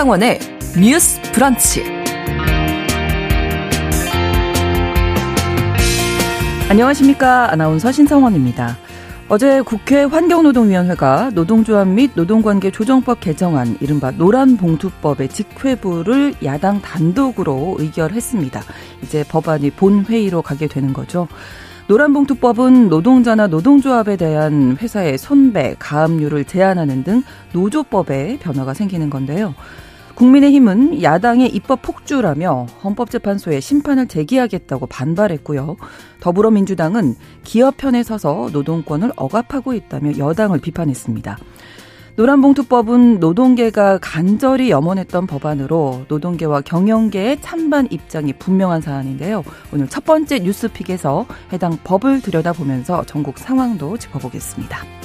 신성원의 뉴스 브런치. 안녕하십니까. 아나운서 신성원입니다. 어제 국회 환경노동위원회가 노동조합 및 노동관계 조정법 개정안 이른바 노란봉투법의 직회부를 야당 단독으로 의결했습니다. 이제 법안이 본회의로 가게 되는 거죠. 노란봉투법은 노동자나 노동조합에 대한 회사의 손배, 가압류를 제한하는 등 노조법에 변화가 생기는 건데요. 국민의힘은 야당의 입법 폭주라며 헌법재판소에 심판을 제기하겠다고 반발했고요. 더불어민주당은 기업 편에 서서 노동권을 억압하고 있다며 여당을 비판했습니다. 노란봉투법은 노동계가 간절히 염원했던 법안으로 노동계와 경영계의 찬반 입장이 분명한 사안인데요. 오늘 첫 번째 뉴스픽에서 해당 법을 들여다보면서 전국 상황도 짚어보겠습니다.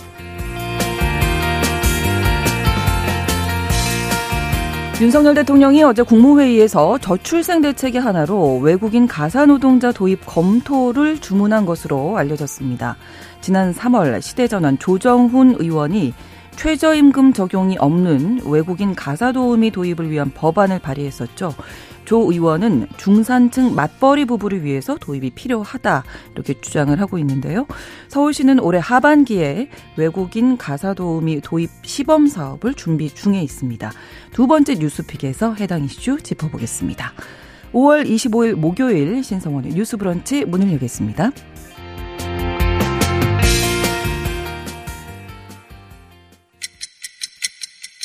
윤석열 대통령이 어제 국무회의에서 저출생 대책의 하나로 외국인 가사노동자 도입 검토를 주문한 것으로 알려졌습니다. 지난 3월 시대전환 조정훈 의원이 최저임금 적용이 없는 외국인 가사도우미 도입을 위한 법안을 발의했었죠. 조 의원은 중산층 맞벌이 부부를 위해서 도입이 필요하다 이렇게 주장을 하고 있는데요. 서울시는 올해 하반기에 외국인 가사 도우미 도입 시범 사업을 준비 중에 있습니다. 두 번째 뉴스픽에서 해당 이슈 짚어보겠습니다. 5월 25일 목요일 신성원의 뉴스브런치 문을 열겠습니다.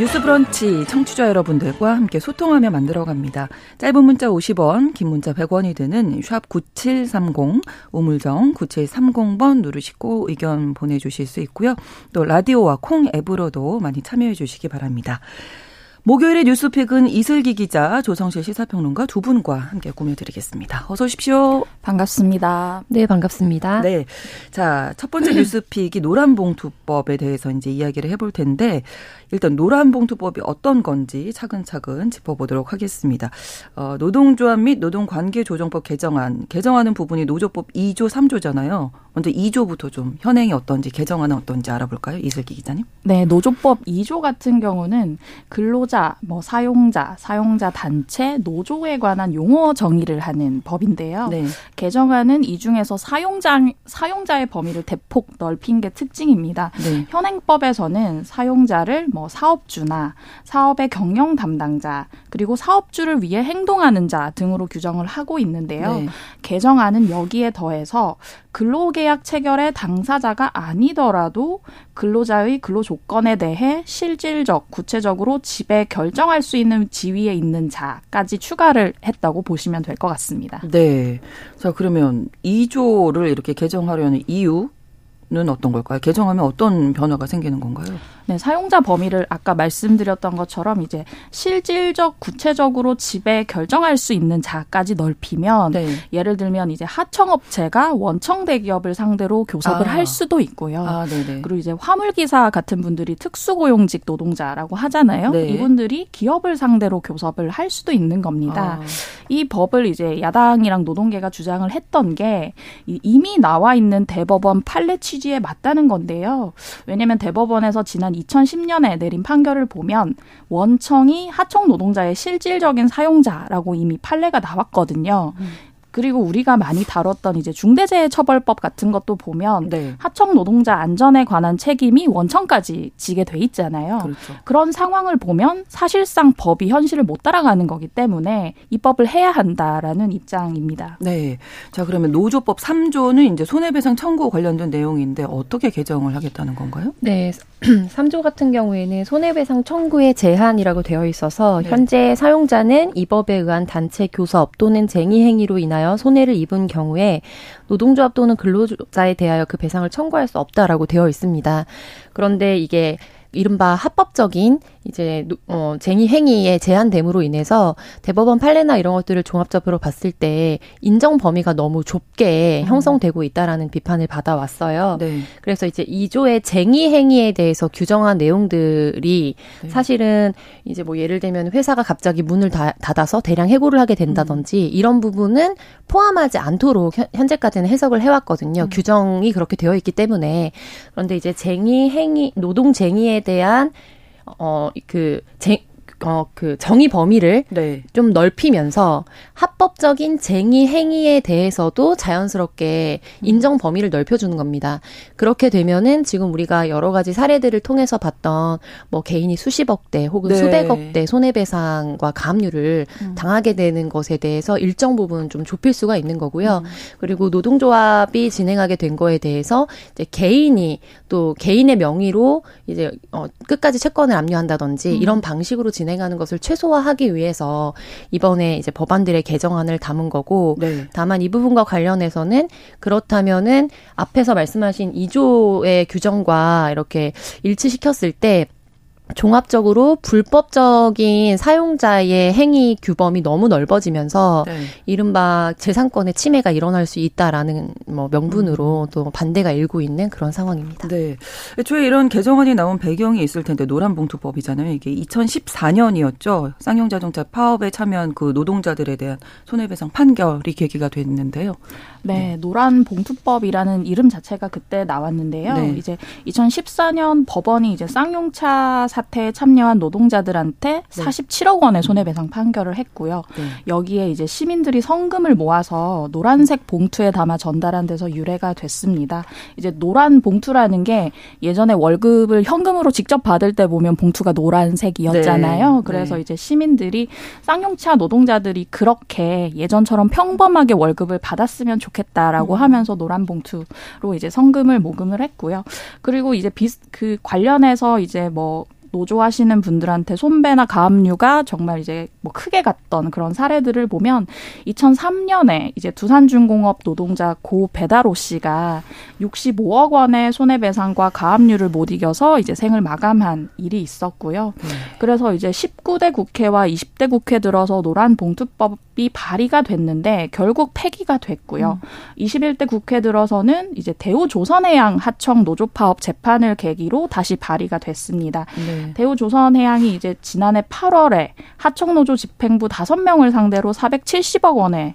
뉴스 브런치 청취자 여러분들과 함께 소통하며 만들어갑니다. 짧은 문자 50원, 긴 문자 100원이 드는 샵 9730, 우물정 9730번 누르시고 의견 보내주실 수 있고요. 또 라디오와 콩 앱으로도 많이 참여해 주시기 바랍니다. 목요일의 뉴스픽은 이슬기 기자, 조성실 시사평론가 두 분과 함께 꾸며드리겠습니다. 어서 오십시오. 반갑습니다. 네, 반갑습니다. 네. 자, 첫 번째 뉴스픽이 노란봉투법에 대해서 이제 이야기를 해볼 텐데, 일단 노란 봉투법이 어떤 건지 차근차근 짚어보도록 하겠습니다. 어, 노동조합 및 노동관계조정법 개정안, 개정하는 부분이 노조법 2조, 3조잖아요. 먼저 2조부터 좀 현행이 어떤지, 개정안은 어떤지 알아볼까요? 이슬기 기자님? 네, 노조법 2조 같은 경우는 근로자, 뭐 사용자, 사용자 단체, 노조에 관한 용어 정의를 하는 법인데요. 네. 개정안은 이 중에서 사용자 사용자의 범위를 대폭 넓힌 게 특징입니다. 네. 현행법에서는 사용자를 뭐 사업주나 사업의 경영 담당자 그리고 사업주를 위해 행동하는 자 등으로 규정을 하고 있는데요. 네. 개정안은 여기에 더해서 근로계약 체결의 당사자가 아니더라도 근로자의 근로 조건에 대해 실질적, 구체적으로 지배 결정할 수 있는 지위에 있는 자까지 추가를 했다고 보시면 될 것 같습니다. 네. 자, 그러면 2조를 이렇게 개정하려는 이유 는 어떤 걸까요? 개정하면 어떤 변화가 생기는 건가요? 네, 사용자 범위를 아까 말씀드렸던 것처럼 이제 실질적 구체적으로 지배 결정할 수 있는 자까지 넓히면 네. 예를 들면 이제 하청업체가 원청 대기업을 상대로 교섭을 아. 할 수도 있고요. 아, 그리고 이제 화물기사 같은 분들이 특수고용직 노동자라고 하잖아요. 네. 이분들이 기업을 상대로 교섭을 할 수도 있는 겁니다. 아. 이 법을 이제 야당이랑 노동계가 주장을 했던 게 이미 나와 있는 대법원 판례 취지에 맞다는 건데요. 왜냐하면 대법원에서 지난 2010년에 내린 판결을 보면 원청이 하청 노동자의 실질적인 사용자라고 이미 판례가 나왔거든요. 음. 그리고 우리가 많이 다뤘던 이제 중대재해처벌법 같은 것도 보면 네. 하청 노동자 안전에 관한 책임이 원청까지 지게 돼 있잖아요. 그렇죠. 그런 상황을 보면 사실상 법이 현실을 못 따라가는 거기 때문에 입법을 해야 한다라는 입장입니다. 네. 자, 그러면 노조법 3조는 이제 손해배상 청구 관련된 내용인데 어떻게 개정을 하겠다는 건가요? 네. 3조 같은 경우에는 손해배상 청구의 제한이라고 되어 있어서 네. 현재 사용자는 이 법에 의한 단체 교섭 또는 쟁의 행위로 인 하여 손해를 입은 경우에 노동조합 또는 근로자에 대하여 그 배상을 청구할 수 없다라고 되어 있습니다. 그런데 이게 이른바 합법적인 이제 어 쟁의 행위에 제한됨으로 인해서 대법원 판례나 이런 것들을 종합적으로 봤을 때 인정 범위가 너무 좁게 음. 형성되고 있다라는 비판을 받아왔어요. 네. 그래서 이제 2조의 쟁의 행위에 대해서 규정한 내용들이 네. 사실은 이제 뭐 예를 들면 회사가 갑자기 문을 다, 닫아서 대량 해고를 하게 된다든지 음. 이런 부분은 포함하지 않도록 현 재까지는 해석을 해왔거든요. 음. 규정이 그렇게 되어 있기 때문에 그런데 이제 쟁의 행위 노동 쟁의에 대한 어, 그, 제, 어, 그 정의 범위를 네. 좀 넓히면서 합법적인 쟁의 행위에 대해서도 자연스럽게 인정 범위를 넓혀주는 겁니다. 그렇게 되면은 지금 우리가 여러 가지 사례들을 통해서 봤던 뭐 개인이 수십억 대 혹은 네. 수백억 대 손해배상과 가압류를 음. 당하게 되는 것에 대해서 일정 부분 좀 좁힐 수가 있는 거고요. 음. 그리고 노동조합이 진행하게 된 거에 대해서 이제 개인이 또 개인의 명의로 이제 어, 끝까지 채권을 압류한다든지 음. 이런 방식으로 진행 진행하는 것을 최소화하기 위해서 이번에 이제 법안들의 개정안을 담은 거고 네. 다만 이 부분과 관련해서는 그렇다면은 앞에서 말씀하신 2조의 규정과 이렇게 일치시켰을 때 종합적으로 불법적인 사용자의 행위 규범이 너무 넓어지면서 네. 이른바 재산권의 침해가 일어날 수 있다라는 뭐 명분으로 음. 또 반대가 일고 있는 그런 상황입니다. 네. 애초에 이런 개정안이 나온 배경이 있을 텐데 노란봉투법이잖아요. 이게 2014년이었죠. 쌍용 자동차 파업에 참여한 그 노동자들에 대한 손해배상 판결이 계기가 됐는데요. 네, 네. 노란 봉투법이라는 이름 자체가 그때 나왔는데요. 네. 이제 2014년 법원이 이제 쌍용차 사태에 참여한 노동자들한테 네. 47억 원의 손해배상 판결을 했고요. 네. 여기에 이제 시민들이 성금을 모아서 노란색 봉투에 담아 전달한 데서 유래가 됐습니다. 이제 노란 봉투라는 게 예전에 월급을 현금으로 직접 받을 때 보면 봉투가 노란색이었잖아요. 네. 그래서 네. 이제 시민들이 쌍용차 노동자들이 그렇게 예전처럼 평범하게 월급을 받았으면 좋 겠다라고 음. 하면서 노란 봉투로 이제 성금을 모금을 했고요. 그리고 이제 비스 그 관련해서 이제 뭐 노조 하시는 분들한테 손배나 가압류가 정말 이제 뭐 크게 갔던 그런 사례들을 보면 2003년에 이제 두산중공업 노동자 고 배다로 씨가 65억 원의 손해배상과 가압류를 못 이겨서 이제 생을 마감한 일이 있었고요. 네. 그래서 이제 19대 국회와 20대 국회 들어서 노란 봉투법이 발의가 됐는데 결국 폐기가 됐고요. 음. 21대 국회 들어서는 이제 대우조선해양 하청 노조 파업 재판을 계기로 다시 발의가 됐습니다. 네. 네. 대우조선해양이 이제 지난해 8월에 하청 노조 집행부 5명을 상대로 470억 원의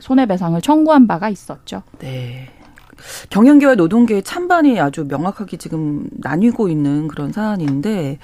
손해배상을 청구한 바가 있었죠. 네. 경영계와 노동계의 찬반이 아주 명확하게 지금 나뉘고 있는 그런 사안인데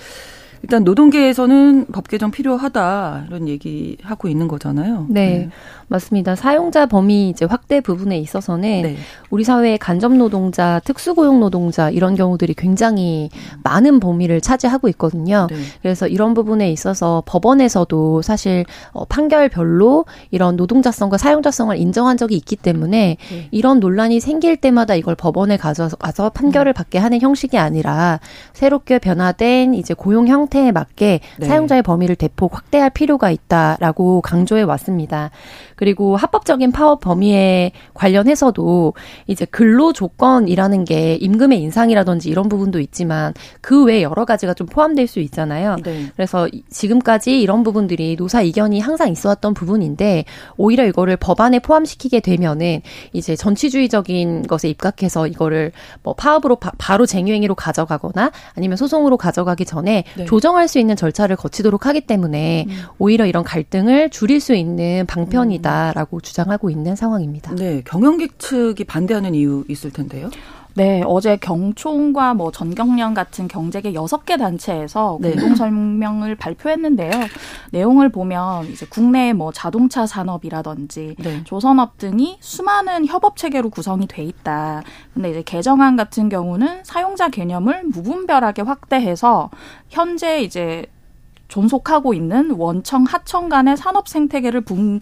일단 노동계에서는 법 개정 필요하다 이런 얘기 하고 있는 거잖아요. 네. 네. 맞습니다. 사용자 범위 이제 확대 부분에 있어서는 네. 우리 사회의 간접 노동자, 특수고용 노동자 이런 경우들이 굉장히 많은 범위를 차지하고 있거든요. 네. 그래서 이런 부분에 있어서 법원에서도 사실 어, 판결별로 이런 노동자성과 사용자성을 인정한 적이 있기 때문에 네. 이런 논란이 생길 때마다 이걸 법원에 가져서 가서 판결을 음. 받게 하는 형식이 아니라 새롭게 변화된 이제 고용 형 태에 맞게 네. 사용자의 범위를 대폭 확대할 필요가 있다라고 강조해 왔습니다. 그리고 합법적인 파업 범위에 관련해서도 이제 근로 조건이라는 게 임금의 인상이라든지 이런 부분도 있지만 그 외에 여러 가지가 좀 포함될 수 있잖아요. 네. 그래서 지금까지 이런 부분들이 노사 이견이 항상 있어왔던 부분인데 오히려 이거를 법안에 포함시키게 되면은 이제 정치주의적인 것에 입각해서 이거를 뭐 파업으로 바, 로 쟁유행위로 가져가거나 아니면 소송으로 가져가기 전에 네. 조 정할 수 있는 절차를 거치도록 하기 때문에 음. 오히려 이런 갈등을 줄일 수 있는 방편이다. 있다라고 주장하고 있는 상황입니다. 네, 경영객 측이 반대하는 이유 있을 텐데요. 네, 어제 경총과 뭐 전경련 같은 경제계 여섯 개 단체에서 네. 공동 설명을 발표했는데요. 내용을 보면 이제 국내 뭐 자동차 산업이라든지 네. 조선업 등이 수많은 협업 체계로 구성이 돼 있다. 근데 이제 개정안 같은 경우는 사용자 개념을 무분별하게 확대해서 현재 이제 존속하고 있는 원청 하청 간의 산업 생태계를 붕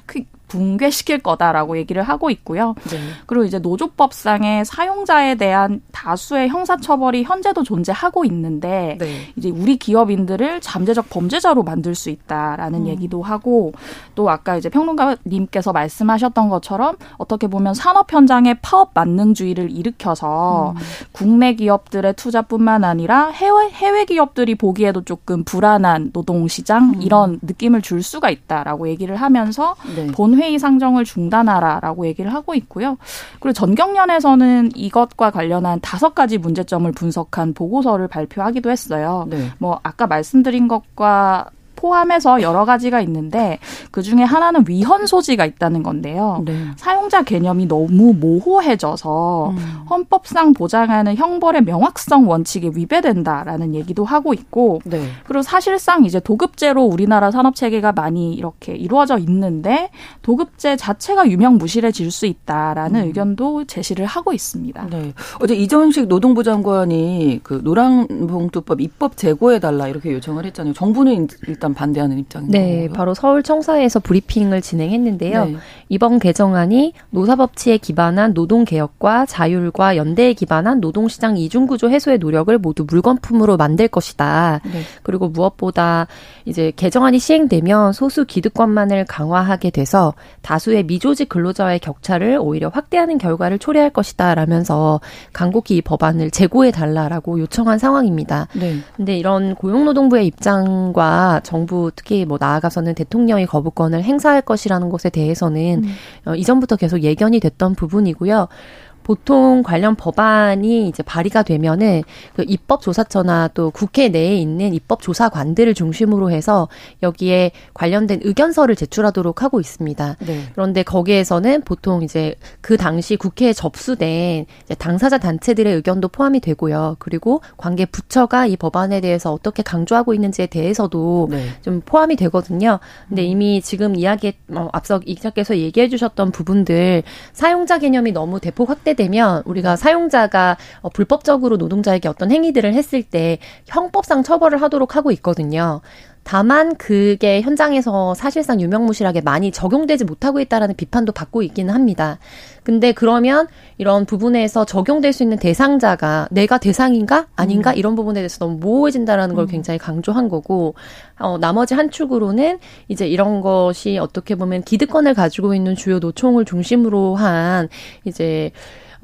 괴시킬 거다라고 얘기를 하고 있고요. 네. 그리고 이제 노조법상의 사용자에 대한 다수의 형사처벌이 현재도 존재하고 있는데 네. 이제 우리 기업인들을 잠재적 범죄자로 만들 수 있다라는 음. 얘기도 하고 또 아까 이제 평론가님께서 말씀하셨던 것처럼 어떻게 보면 산업 현장의 파업 만능주의를 일으켜서 음. 국내 기업들의 투자뿐만 아니라 해외 해외 기업들이 보기에도 조금 불안한 노동 시장 음. 이런 느낌을 줄 수가 있다라고 얘기를 하면서 네. 본 회의 상정을 중단하라라고 얘기를 하고 있고요. 그리고 전경련에서는 이것과 관련한 다섯 가지 문제점을 분석한 보고서를 발표하기도 했어요. 네. 뭐 아까 말씀드린 것과 포함해서 여러 가지가 있는데 그 중에 하나는 위헌 소지가 있다는 건데요. 네. 사용자 개념이 너무 모호해져서 음. 헌법상 보장하는 형벌의 명확성 원칙에 위배된다라는 얘기도 하고 있고 네. 그리고 사실상 이제 도급제로 우리나라 산업 체계가 많이 이렇게 이루어져 있는데 도급제 자체가 유명무실해질 수 있다라는 음. 의견도 제시를 하고 있습니다. 네. 어제 이정식 노동부 장관이 그 노란봉투법 입법 제고해 달라 이렇게 요청을 했잖아요. 정부는 일단 일단 반대하는 입장인 네, 건가요? 바로 서울 청사에서 브리핑을 진행했는데요. 네. 이번 개정안이 노사법치에 기반한 노동 개혁과 자율과 연대에 기반한 노동시장 이중구조 해소의 노력을 모두 물건품으로 만들 것이다. 네. 그리고 무엇보다 이제 개정안이 시행되면 소수 기득권만을 강화하게 돼서 다수의 미조직 근로자와의 격차를 오히려 확대하는 결과를 초래할 것이다라면서 간곡히 이 법안을 재고해 달라라고 요청한 상황입니다. 네. 근데 이런 고용노동부의 입장과 정부 특히 뭐 나아가서는 대통령이 거부권을 행사할 것이라는 것에 대해서는 음. 어, 이전부터 계속 예견이 됐던 부분이고요. 보통 관련 법안이 이제 발의가 되면은 그 입법조사처나 또 국회 내에 있는 입법조사관들을 중심으로 해서 여기에 관련된 의견서를 제출하도록 하고 있습니다. 네. 그런데 거기에서는 보통 이제 그 당시 국회에 접수된 당사자 단체들의 의견도 포함이 되고요. 그리고 관계 부처가 이 법안에 대해서 어떻게 강조하고 있는지에 대해서도 네. 좀 포함이 되거든요. 근데 음. 이미 지금 이야기 어, 앞서 이자께서 얘기해 주셨던 부분들 사용자 개념이 너무 대폭 확대 되면 우리가 사용자가 어, 불법적으로 노동자에게 어떤 행위들을 했을 때 형법상 처벌을 하도록 하고 있거든요. 다만 그게 현장에서 사실상 유명무실하게 많이 적용되지 못하고 있다라는 비판도 받고 있기는 합니다. 근데 그러면 이런 부분에서 적용될 수 있는 대상자가 내가 대상인가 아닌가 음. 이런 부분에 대해서 너무 모호해진다라는 걸 음. 굉장히 강조한 거고 어 나머지 한 축으로는 이제 이런 것이 어떻게 보면 기득권을 가지고 있는 주요 노총을 중심으로 한 이제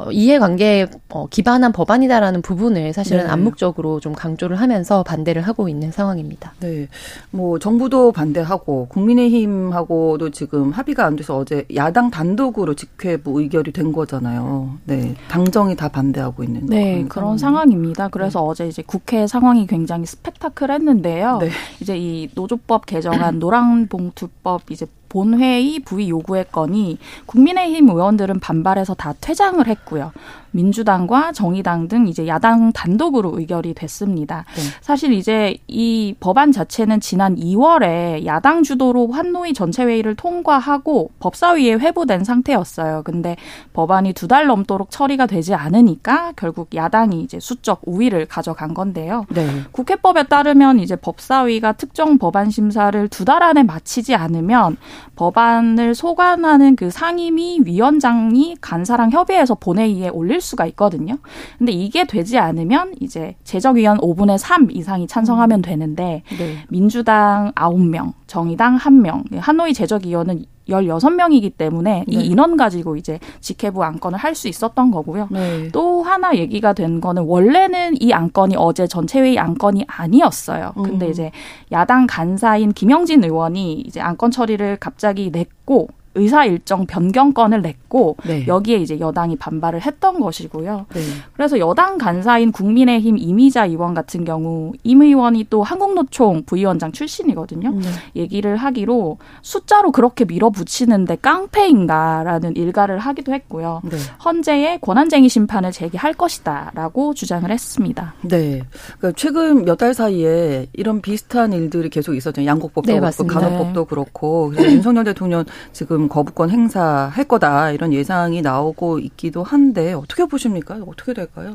어, 이해관계에 어, 기반한 법안이다라는 부분을 사실은 네. 암묵적으로 좀 강조를 하면서 반대를 하고 있는 상황입니다. 네. 뭐 정부도 반대하고 국민의힘하고도 지금 합의가 안 돼서 어제 야당 단독으로 직회부 의결이 된 거잖아요. 네. 당정이 다 반대하고 있는 네, 그런 상황입니다. 그래서 네. 어제 이제 국회 상황이 굉장히 스펙타클했는데요. 네. 이제 이 노조법 개정안 노랑봉투법 이제 본회의 부의 건이 국민의힘 의원들은 반발해서 다 퇴장을 했고요. 민주당과 정의당 등 이제 야당 단독으로 의결이 됐습니다. 네. 사실 이제 이 법안 자체는 지난 2월에 야당 주도로 환노위 전체 회의를 통과하고 법사위에 회부된 상태였어요. 근데 법안이 두 달 넘도록 처리가 되지 않으니까 결국 야당이 이제 수적 우위를 가져간 건데요. 네. 국회법에 따르면 이제 법사위가 특정 법안 심사를 두 달 안에 마치지 않으면 법안을 소관하는 그 상임위 위원장이 간사랑 협의해서 본회의에 올릴 수가 있거든요. 근데 이게 되지 않으면 이제 제적위원 5분의 3 이상이 찬성하면 음. 되는데 네. 민주당 9명, 정의당 1명, 하노이 제적위원은 16명이기 때문에 네. 이 인원 가지고 이제 직회부 안건을 할 수 있었던 거고요. 네. 또 하나 얘기가 된 거는 원래는 이 안건이 어제 전체회의 안건이 아니었어요. 근데 음. 이제 야당 간사인 김영진 의원이 이제 안건 처리를 갑자기 냈고 의사 일정 변경권을 냈고 네. 여기에 이제 여당이 반발을 했던 것이고요. 네. 그래서 여당 간사인 국민의힘 이미자 의원 같은 경우 임 의원이 또 한국노총 부위원장 출신이거든요. 네. 얘기를 하기로 숫자로 그렇게 밀어붙이는데 깡패인가라는 일가를 하기도 했고요. 네. 헌재에 권한쟁의 심판을 제기할 것이다라고 주장을 했습니다. 네. 그러니까 최근 몇 달 사이에 이런 비슷한 일들이 계속 있었죠. 양곡법도 네, 그렇고 간호법도 그렇고 윤석열 대통령 지금 지금 거부권 행사할 거다 이런 예상이 나오고 있기도 한데 어떻게 보십니까? 어떻게 될까요?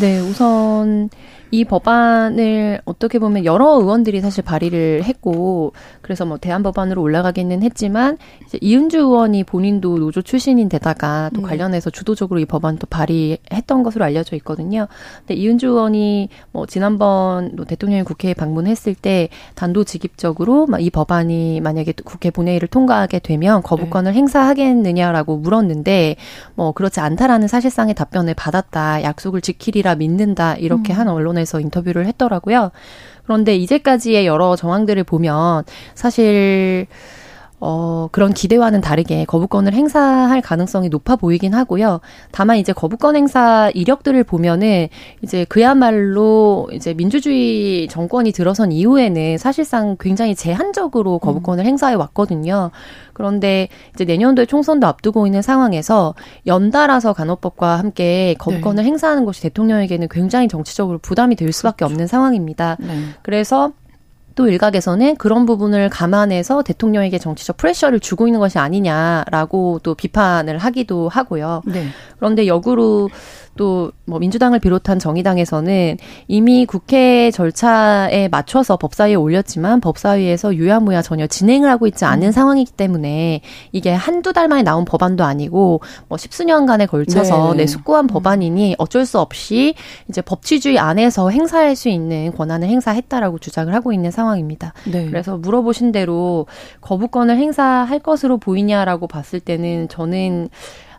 네, 우선 이 법안을 어떻게 보면 여러 의원들이 사실 발의를 했고 그래서 뭐 대안 법안으로 올라가기는 했지만 이제 이은주 의원이 본인도 노조 출신인 데다가 또 네. 관련해서 주도적으로 이 법안 또 발의했던 것으로 알려져 있거든요. 근데 이은주 의원이 뭐 지난번 대통령이 국회에 방문했을 때 단도직입적으로 이 법안이 만약에 국회 본회의를 통과하게 되면 거부권을 네. 행사하겠느냐라고 물었는데 뭐 그렇지 않다라는 사실상의 답변을 받았다. 약속을 지키리라 믿는다. 이렇게 음. 한 언론에 언론에서 인터뷰를 했더라고요. 그런데 이제까지의 여러 정황들을 보면 사실 어, 그런 기대와는 다르게 거부권을 행사할 가능성이 높아 보이긴 하고요. 다만 이제 거부권 행사 이력들을 보면은 이제 그야말로 이제 민주주의 정권이 들어선 이후에는 사실상 굉장히 제한적으로 거부권을 음. 행사해 왔거든요. 그런데 이제 내년도에 총선도 앞두고 있는 상황에서 연달아서 간호법과 함께 거부권을 네. 행사하는 것이 대통령에게는 굉장히 정치적으로 부담이 될 수밖에 그렇죠. 없는 상황입니다. 네. 그래서 또 일각에서는 그런 부분을 감안해서 대통령에게 정치적 프레셔를 주고 있는 것이 아니냐라고 또 비판을 하기도 하고요. 네. 그런데 역으로 또 뭐 민주당을 비롯한 정의당에서는 이미 국회 절차에 맞춰서 법사위에 올렸지만 법사위에서 유야무야 전혀 진행을 하고 있지 않은 음. 상황이기 때문에 이게 한두 달 만에 나온 법안도 아니고 뭐 십수년간에 걸쳐서 네 내숙고한 네. 법안이니 어쩔 수 없이 이제 법치주의 안에서 행사할 수 있는 권한을 행사했다라고 주장을 하고 있는 상황입니다. 네. 그래서 물어보신 대로 거부권을 행사할 것으로 보이냐라고 봤을 때는 저는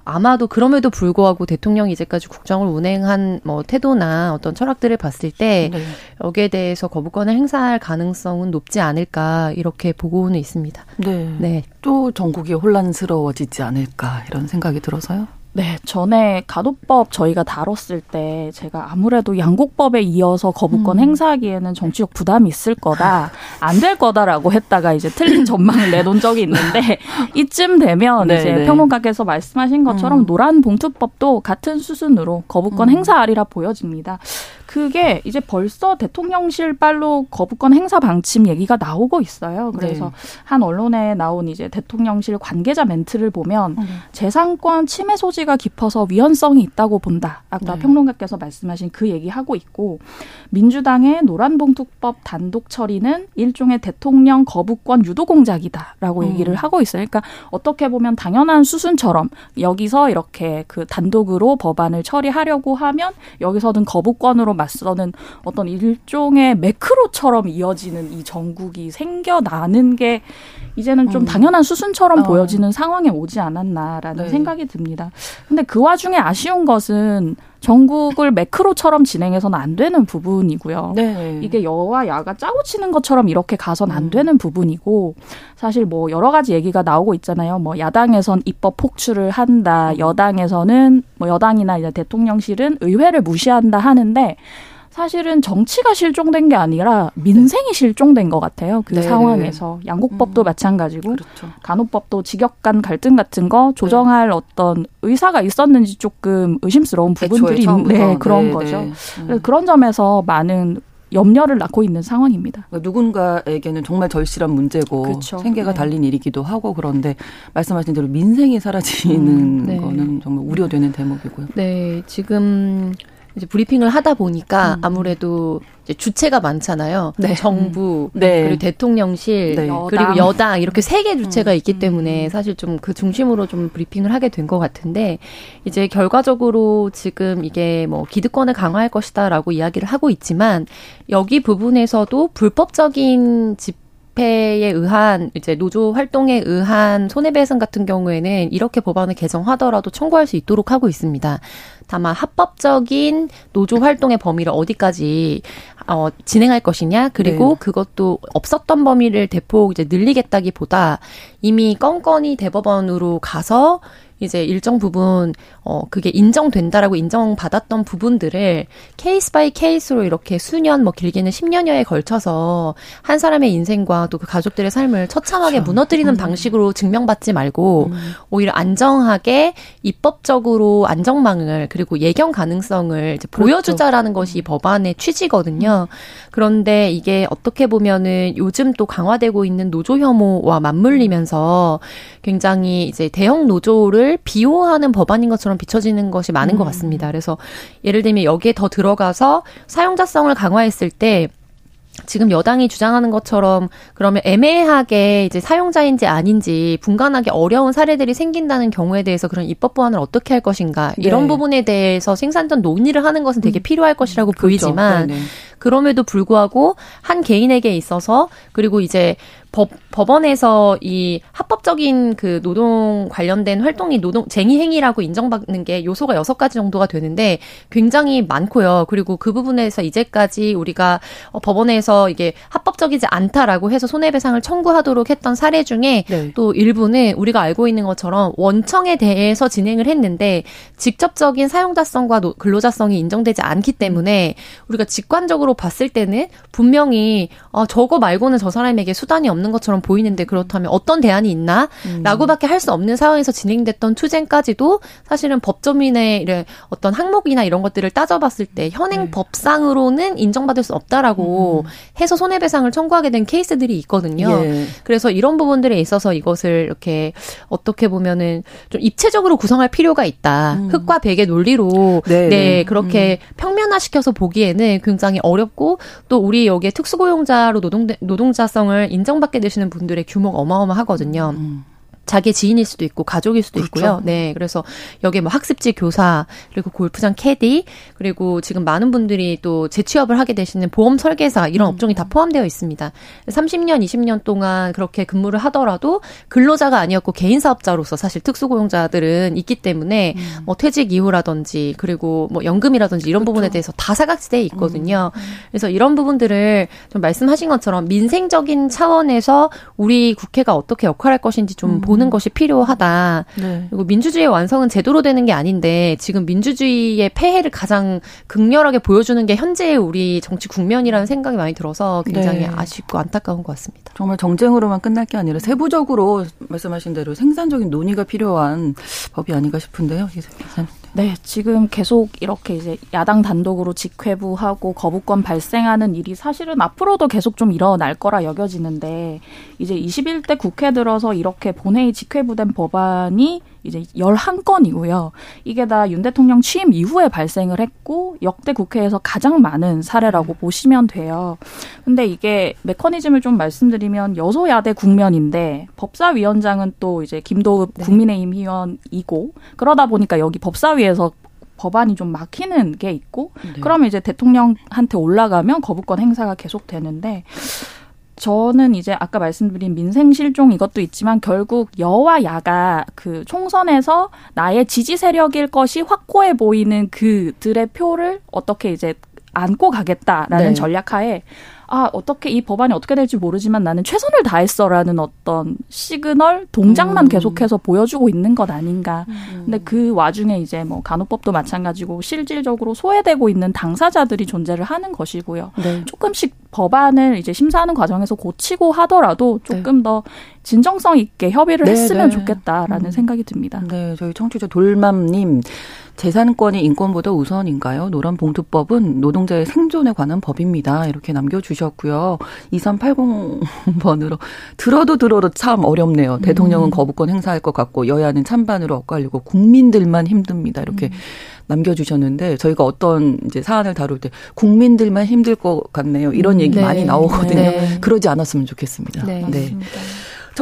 아마도 그럼에도 불구하고 대통령이 이제까지 국정을 운행한 뭐 태도나 어떤 철학들을 봤을 때 네. 여기에 대해서 거부권을 행사할 가능성은 높지 않을까 이렇게 보고는 있습니다. 네. 네. 또 전국이 혼란스러워지지 않을까 이런 생각이 들어서요. 네, 전에 가도법 저희가 다뤘을 때 제가 아무래도 양곡법에 이어서 거부권 음. 행사하기에는 정치적 부담이 있을 거다, 안 될 거다라고 했다가 이제 틀린 전망을 내놓은 적이 있는데 이쯤 되면 네, 이제 네. 평론가께서 말씀하신 것처럼 음. 노란 봉투법도 같은 수순으로 거부권 음. 행사하리라 보여집니다. 그게 이제 벌써 대통령실 빨로 거부권 행사 방침 얘기가 나오고 있어요. 그래서 네. 한 언론에 나온 이제 대통령실 관계자 멘트를 보면 네. 재산권 침해 소지가 깊어서 위헌성이 있다고 본다. 아까 네. 평론가께서 말씀하신 그 얘기하고 있고 민주당의 노란봉투법 단독 처리는 일종의 대통령 거부권 유도 공작이다라고 음. 얘기를 하고 있어요. 그러니까 어떻게 보면 당연한 수순처럼 여기서 이렇게 그 단독으로 법안을 처리하려고 하면 여기서든 거부권으로 맞서는 어떤 일종의 매크로처럼 이어지는 이 전국이 생겨나는 게 이제는 좀 음. 당연한 수순처럼 어. 보여지는 상황에 오지 않았나라는 네. 생각이 듭니다. 근데 그 와중에 아쉬운 것은 전국을 매크로처럼 진행해서는 안 되는 부분이고요. 네. 이게 여와 야가 짜고 치는 것처럼 이렇게 가선 안 음. 되는 부분이고 사실 뭐 여러 가지 얘기가 나오고 있잖아요. 뭐 야당에선 입법 폭출을 한다. 음. 여당에서는 뭐 여당이나 이제 대통령실은 의회를 무시한다 하는데 사실은 정치가 실종된 게 아니라 민생이 실종된 것 같아요. 그 네. 상황에서 양국법도 음. 마찬가지고 그렇죠. 간호법도 직역 간 갈등 같은 거 조정할 네. 어떤 의사가 있었는지 조금 의심스러운 부분들이 있는데 네, 그런 네, 거죠. 네. 그런 점에서 많은 염려를 낳고 있는 상황입니다. 그러니까 누군가에게는 정말 절실한 문제고 그렇죠. 생계가 네. 달린 일이기도 하고 그런데 말씀하신 대로 민생이 사라지는 음, 네. 거는 정말 우려되는 대목이고요. 네, 지금 이제 브리핑을 하다 보니까 음. 아무래도 이제 주체가 많잖아요. 네. 정부, 음. 네. 그리고 대통령실, 네. 그리고 여당 이렇게 세 개 주체가 음. 있기 때문에 음. 사실 좀 그 중심으로 좀 브리핑을 하게 된 것 같은데 이제 결과적으로 지금 이게 뭐 기득권을 강화할 것이다라고 이야기를 하고 있지만 여기 부분에서도 불법적인 집 집회에 의한 이제 노조 활동에 의한 손해배상 같은 경우에는 이렇게 법안을 개정하더라도 청구할 수 있도록 하고 있습니다. 다만 합법적인 노조 활동의 범위를 어디까지 어, 진행할 것이냐 그리고 네. 그것도 없었던 범위를 대폭 이제 늘리겠다기보다 이미 건건이 대법원으로 가서 이제 일정 부분 어 그게 인정된다라고 인정받았던 부분들을 case by case로 이렇게 수년 뭐 길게는 10년여에 걸쳐서 한 사람의 인생과 또 그 가족들의 삶을 처참하게 그렇죠. 무너뜨리는 음. 방식으로 증명받지 말고 음. 오히려 안정하게 입법적으로 안정망을 그리고 예견 가능성을 이제 그렇죠. 보여주자라는 것이 이 법안의 취지거든요. 음. 그런데 이게 어떻게 보면은 요즘 또 강화되고 있는 노조 혐오와 맞물리면서 굉장히 이제 대형 노조를 비호하는 법안인 것처럼 비춰지는 것이 많은 음. 것 같습니다. 그래서 예를 들면 여기에 더 들어가서 사용자성을 강화했을 때 지금 여당이 주장하는 것처럼 그러면 애매하게 이제 사용자인지 아닌지 분간하기 어려운 사례들이 생긴다는 경우에 대해서 그런 입법 보완을 어떻게 할 것인가 이런 네. 부분에 대해서 생산전 논의를 하는 것은 되게 음. 필요할 것이라고 그렇죠. 보이지만 네네. 그럼에도 불구하고 한 개인에게 있어서 그리고 이제 법, 법원에서 이 합법적인 그 노동 관련된 활동이 노동, 쟁의 행위라고 인정받는 게 요소가 여섯 가지 정도가 되는데 굉장히 많고요. 그리고 그 부분에서 이제까지 우리가 어, 법원에서 이게 합법적이지 않다라고 해서 손해배상을 청구하도록 했던 사례 중에 네. 또 일부는 우리가 알고 있는 것처럼 원청에 대해서 진행을 했는데 직접적인 사용자성과 근로자성이 인정되지 않기 때문에 우리가 직관적으로 봤을 때는 분명히 어, 저거 말고는 저 사람에게 수단이 없는 없는 것처럼 보이는데 그렇다면 어떤 대안이 있나? 음. 라고밖에 할 수 없는 상황에서 진행됐던 투쟁까지도 사실은 법조민의 어떤 항목이나 이런 것들을 따져봤을 때 현행 네. 법상으로는 인정받을 수 없다라고 음. 해서 손해배상을 청구하게 된 케이스들이 있거든요. 예. 그래서 이런 부분들에 있어서 이것을 이렇게 어떻게 보면은 좀 입체적으로 구성할 필요가 있다. 음. 흑과 백의 논리로 네, 네, 네. 그렇게 음. 평면화시켜서 보기에는 굉장히 어렵고 또 우리 여기에 특수고용자로 노동 노동자성을 인정받 받게 되시는 분들의 규모가 어마어마하거든요. 음. 자기 지인일 수도 있고 가족일 수도 그렇죠. 있고요. 네. 그래서 여기에 뭐 학습지 교사 그리고 골프장 캐디 그리고 지금 많은 분들이 또 재취업을 하게 되시는 보험 설계사 이런 음. 업종이 다 포함되어 있습니다. 30년, 20년 동안 그렇게 근무를 하더라도 근로자가 아니었고 개인 사업자로서 사실 특수고용자들은 있기 때문에 음. 뭐 퇴직 이후라든지 그리고 뭐 연금이라든지 이런 그렇죠. 부분에 대해서 다 사각지대에 있거든요. 음. 그래서 이런 부분들을 좀 말씀하신 것처럼 민생적인 차원에서 우리 국회가 어떻게 역할할 것인지 좀 음. 보는 것이 필요하다. 네. 그리고 민주주의의 완성은 제도로 되는 게 아닌데 지금 민주주의의 폐해를 가장 극렬하게 보여주는 게 현재의 우리 정치 국면이라는 생각이 많이 들어서 굉장히 네. 아쉽고 안타까운 것 같습니다. 정말 정쟁으로만 끝날 게 아니라 세부적으로 말씀하신 대로 생산적인 논의가 필요한 법이 아닌가 싶은데요. 네, 지금 계속 이렇게 이제 야당 단독으로 직회부하고 거부권 발생하는 일이 사실은 앞으로도 계속 좀 일어날 거라 여겨지는데 이제 21대 국회 들어서 이렇게 본회의 직회부된 법안이 이제 11건이고요. 이게 다 윤 대통령 취임 이후에 발생을 했고 역대 국회에서 가장 많은 사례라고 보시면 돼요. 근데 이게 메커니즘을 좀 말씀드리면 여소야대 국면인데 법사위원장은 또 이제 김도읍 네. 국민의힘 의원이고 그러다 보니까 여기 법사위에서 법안이 좀 막히는 게 있고 네. 그러면 이제 대통령한테 올라가면 거부권 행사가 계속 되는데 저는 이제 아까 말씀드린 민생 실종 이것도 있지만 결국 여와 야가 그 총선에서 나의 지지 세력일 것이 확고해 보이는 그들의 표를 어떻게 이제 안고 가겠다라는 네. 전략하에 아, 어떻게 이 법안이 어떻게 될지 모르지만 나는 최선을 다했어라는 어떤 시그널 동작만 음. 계속해서 보여주고 있는 것 아닌가. 음. 근데 그 와중에 이제 뭐 간호법도 마찬가지고 실질적으로 소외되고 있는 당사자들이 존재를 하는 것이고요. 네. 조금씩 법안을 이제 심사하는 과정에서 고치고 하더라도 조금 네. 더 진정성 있게 협의를 네, 했으면 네. 좋겠다라는 음. 생각이 듭니다. 네, 저희 청취자 돌맘님 재산권이 인권보다 우선인가요? 노란봉투법은 노동자의 생존에 관한 법입니다. 이렇게 남겨주셨고요. 2380번으로 들어도 들어도 참 어렵네요. 음. 대통령은 거부권 행사할 것 같고 여야는 찬반으로 엇갈리고 국민들만 힘듭니다. 이렇게 음. 남겨주셨는데 저희가 어떤 이제 사안을 다룰 때 국민들만 힘들 것 같네요. 이런 음, 얘기 네. 많이 나오거든요. 네. 그러지 않았으면 좋겠습니다. 네.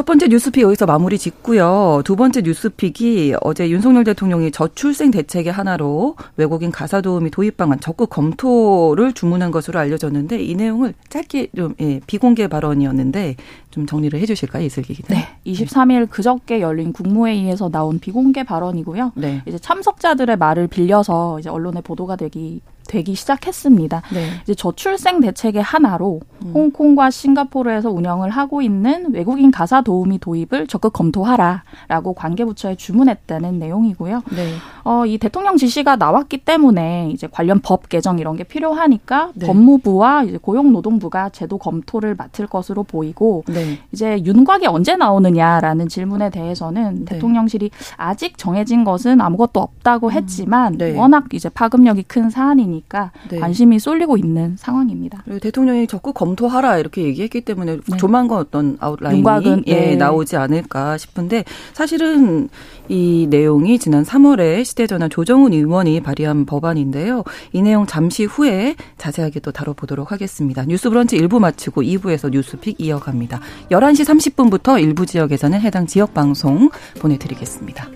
네. 첫 번째 뉴스픽 여기서 마무리 짓고요. 두 번째 뉴스픽이 어제 윤석열 대통령이 저출생 대책의 하나로 외국인 가사 도우미 도입 방안 적극 검토를 주문한 것으로 알려졌는데 이 내용을 짧게 좀 예, 비공개 발언이었는데 좀 정리를 해 주실까요? 이슬기 기자. 네. 23일 그저께 열린 국무회의에서 나온 비공개 발언이고요. 네. 이제 참석자들의 말을 빌려서 이제 언론에 보도가 되기 되기 시작했습니다. 네. 이제 저출생 대책의 하나로 음. 홍콩과 싱가포르에서 운영을 하고 있는 외국인 가사 도우미 도입을 적극 검토하라라고 관계부처에 주문했다는 내용이고요. 네. 어, 이 대통령 지시가 나왔기 때문에 이제 관련 법 개정 이런 게 필요하니까 네. 법무부와 이제 고용노동부가 제도 검토를 맡을 것으로 보이고 네. 이제 윤곽이 언제 나오느냐라는 질문에 대해서는 네. 대통령실이 아직 정해진 것은 아무것도 없다고 음. 했지만 네. 워낙 이제 파급력이 큰 사안이니까 네. 관심이 쏠리고 있는 상황입니다. 대통령이 적극 검 토하라 이렇게 얘기했기 때문에 조만간 어떤 아웃라인이 윤곽은, 예, 나오지 않을까 싶은데 사실은 이 내용이 지난 3월에 시대전환 조정훈 의원이 발의한 법안인데요. 이 내용 잠시 후에 자세하게 또 다뤄보도록 하겠습니다. 뉴스 브런치 1부 마치고 2부에서 뉴스픽 이어갑니다. 11시 30분부터 일부 지역에서는 해당 지역 방송 보내드리겠습니다.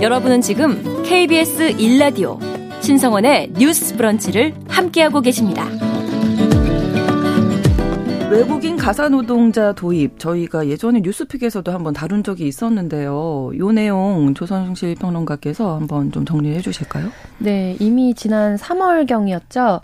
여러분은 지금 KBS 1라디오 신성원의 뉴스 브런치를 함께하고 계십니다. 외국인 가사 노동자 도입 저희가 예전에 뉴스픽에서도 한번 다룬 적이 있었는데요. 요 내용 조선실 평론가께서 한번 좀 정리해 주실까요? 네, 이미 지난 3월 경이었죠.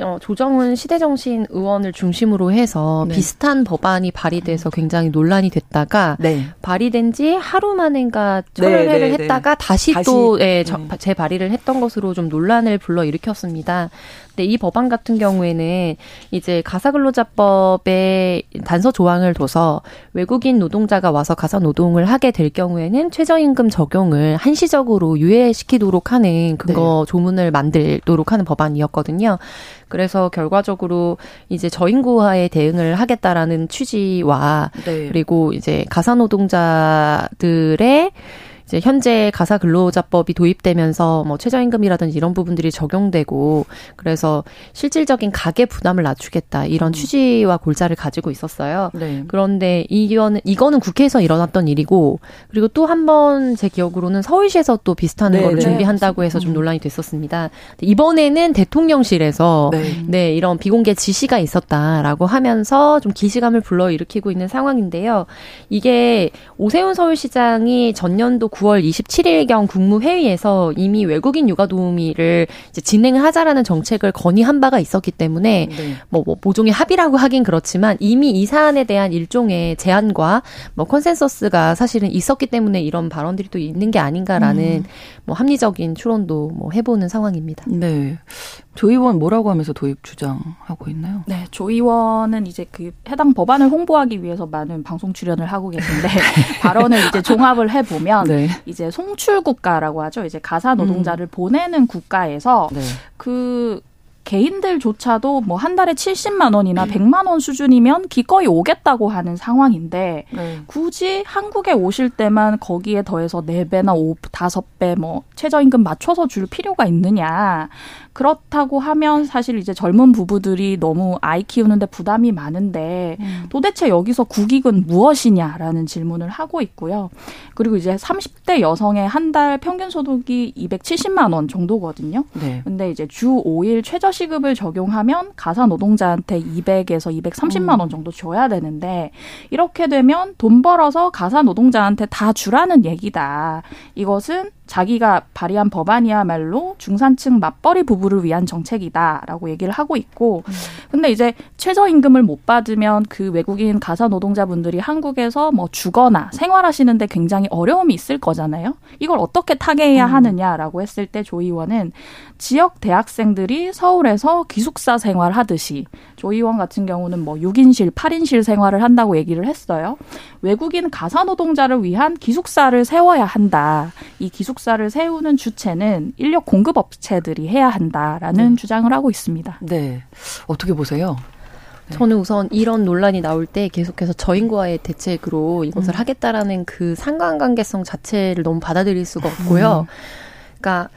어, 조정은 시대정신 의원을 중심으로 해서 네. 비슷한 법안이 발의돼서 굉장히 논란이 됐다가 네. 발의된 지 하루 만인가 철회를 네, 네, 네, 했다가 다시, 다시 또 예, 네. 재발의를 했던 것으로 좀 논란을 불러일으켰습니다. 근데 이 법안 같은 경우에는 이제 가사근로자법에 단서 조항을 둬서 외국인 노동자가 와서 가사 노동을 하게 될 경우에는 최저임금 적용을 한시적으로 유예시키도록 하는 그거 조문을 만들도록 하는 법안이었거든요. 그래서 결과적으로 이제 저인구화에 대응을 하겠다라는 취지와 네. 그리고 이제 가사 노동자들의 이제 현재 가사 근로자법이 도입되면서 뭐 최저임금이라든지 이런 부분들이 적용되고 그래서 실질적인 가계 부담을 낮추겠다 이런 음. 취지와 골자를 가지고 있었어요. 네. 그런데 이거는 이거는 국회에서 일어났던 일이고 그리고 또 한 번 제 기억으로는 서울시에서 또 비슷한 네, 거를 네. 준비한다고 해서 좀 음. 논란이 됐었습니다. 이번에는 대통령실에서 네. 네 이런 비공개 지시가 있었다라고 하면서 좀 기시감을 불러일으키고 있는 상황인데요. 이게 오세훈 서울시장이 전년도 9월 27일경 국무회의에서 이미 외국인 육아 도우미를 이제 진행을 하자라는 정책을 건의한 바가 있었기 때문에 네. 뭐, 뭐 모종의 합의라고 하긴 그렇지만 이미 이 사안에 대한 일종의 제안과 뭐 consensus가 사실은 있었기 때문에 이런 발언들이 또 있는 게 아닌가라는 음. 뭐 합리적인 추론도 뭐 해보는 상황입니다. 네. 조 의원 뭐라고 하면서 도입 주장하고 있나요? 네, 조 의원은 이제 그 해당 법안을 홍보하기 위해서 많은 방송 출연을 하고 계신데 발언을 이제 종합을 해 보면 네. 이제 송출 국가라고 하죠. 이제 가사 노동자를 음. 보내는 국가에서 네. 그 개인들조차도 뭐 한 달에 70만 원이나 100만 원 수준이면 기꺼이 오겠다고 하는 상황인데 네. 굳이 한국에 오실 때만 거기에 더해서 4배나 5, 5배 뭐 최저임금 맞춰서 줄 필요가 있느냐. 그렇다고 하면 사실 이제 젊은 부부들이 너무 아이 키우는데 부담이 많은데 음. 도대체 여기서 국익은 무엇이냐라는 질문을 하고 있고요. 그리고 이제 30대 여성의 한 달 평균 소득이 270만 원 정도거든요. 네. 근데 이제 주 5일 최저 시급을 적용하면 가사 노동자한테 200에서 230만 원 정도 줘야 되는데 이렇게 되면 돈 벌어서 가사 노동자한테 다 주라는 얘기다. 이것은 자기가 발의한 법안이야말로 중산층 맞벌이 부부를 위한 정책이다라고 얘기를 하고 있고 음. 근데 이제 최저임금을 못 받으면 그 외국인 가사 노동자분들이 한국에서 뭐 주거나 생활하시는데 굉장히 어려움이 있을 거잖아요. 이걸 어떻게 타개해야 음. 하느냐라고 했을 때 조 의원은 지역 대학생들이 서울에서 기숙사 생활하듯이 조 의원 같은 경우는 뭐 6인실, 8인실 생활을 한다고 얘기를 했어요. 외국인 가사 노동자를 위한 기숙사를 세워야 한다. 이 기숙 사를 세우는 주체는 인력 공급 업체들이 해야 한다라는 네. 주장을 하고 있습니다. 네. 어떻게 보세요? 네. 저는 우선 이런 논란이 나올 때 계속해서 저인과의 대책으로 이것을 음. 하겠다라는 그 상관관계성 자체를 너무 받아들일 수가 없고요. 음. 그러니까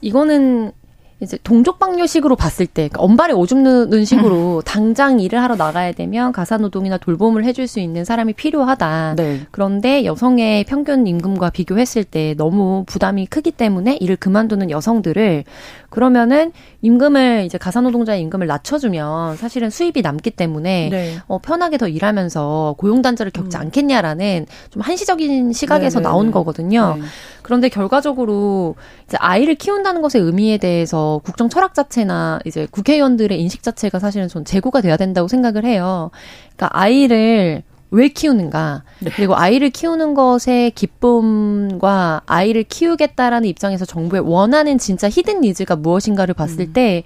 이거는 이제 동족방뇨식으로 봤을 때 그러니까 엄발에 오줌 누는 식으로 당장 일을 하러 나가야 되면 가사노동이나 돌봄을 해줄 수 있는 사람이 필요하다. 네. 그런데 여성의 평균 임금과 비교했을 때 너무 부담이 크기 때문에 일을 그만두는 여성들을 그러면은 임금을 이제 가사노동자의 임금을 낮춰주면 사실은 수입이 남기 때문에 네. 어, 편하게 더 일하면서 고용단절을 겪지 음. 않겠냐라는 좀 한시적인 시각에서 네네네. 네, 나온 네. 거거든요. 네. 그런데 결과적으로 이제 아이를 키운다는 것의 의미에 대해서 국정 철학 자체나 이제 국회의원들의 인식 자체가 사실은 전 재고가 돼야 된다고 생각을 해요. 그러니까 아이를 왜 키우는가? 네. 그리고 아이를 키우는 것의 기쁨과 아이를 키우겠다라는 입장에서 정부의 원하는 진짜 히든 니즈가 무엇인가를 봤을 음. 때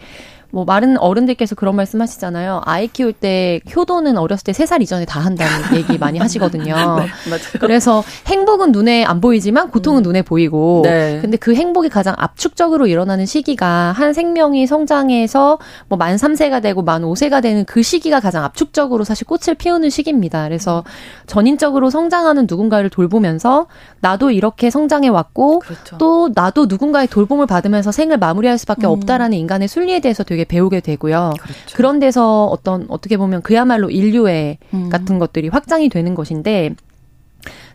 뭐 마른 어른들께서 그런 말씀 하시잖아요. 아이 키울 때 효도는 어렸을 때 세 살 이전에 다 한다는 얘기 많이 하시거든요. 네, 맞아요. 그래서 행복은 눈에 안 보이지만 고통은 음. 눈에 보이고 네. 근데 그 행복이 가장 압축적으로 일어나는 시기가 한 생명이 성장해서 뭐만 3세가 되고 만 5세가 되는 그 시기가 가장 압축적으로 사실 꽃을 피우는 시기입니다. 그래서 전인적으로 성장하는 누군가를 돌보면서 나도 이렇게 성장해 왔고 그렇죠. 또 나도 누군가의 돌봄을 받으면서 생을 마무리할 수밖에 음. 없다라는 인간의 순리에 대해서 되게 배우게 되고요. 그렇죠. 그런 데서 어떤 어떻게 보면 그야말로 인류애 음. 같은 것들이 확장이 되는 것인데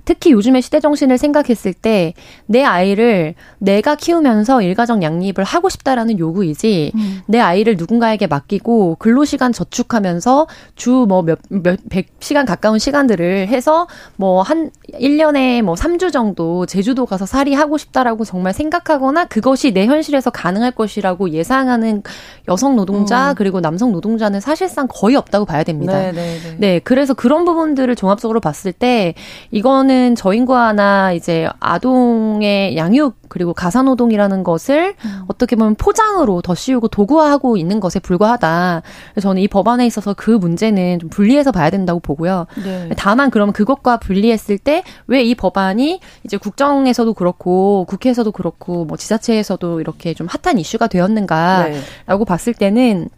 특히 요즘의 시대 정신을 생각했을 때 내 아이를 내가 키우면서 일가정 양립을 하고 싶다라는 요구이지 음. 내 아이를 누군가에게 맡기고 근로시간 저축하면서 주 뭐 몇, 몇, 백 시간 가까운 시간들을 해서 뭐 한 1년에 뭐 3주 정도 제주도 가서 살이 하고 싶다라고 정말 생각하거나 그것이 내 현실에서 가능할 것이라고 예상하는 여성 노동자 음. 그리고 남성 노동자는 사실상 거의 없다고 봐야 됩니다. 네, 네, 네. 네, 그래서 그런 부분들을 종합적으로 봤을 때 이거는 저는 저인과나 이제 아동의 양육 그리고 가사노동이라는 것을 음. 어떻게 보면 포장으로 더 씌우고 도구화하고 있는 것에 불과하다. 그래서 저는 이 법안에 있어서 그 문제는 좀 분리해서 봐야 된다고 보고요. 네. 다만 그러면 그것과 분리했을 때 왜 이 법안이 이제 국정에서도 그렇고 국회에서도 그렇고 뭐 지자체에서도 이렇게 좀 핫한 이슈가 되었는가라고 네. 봤을 때는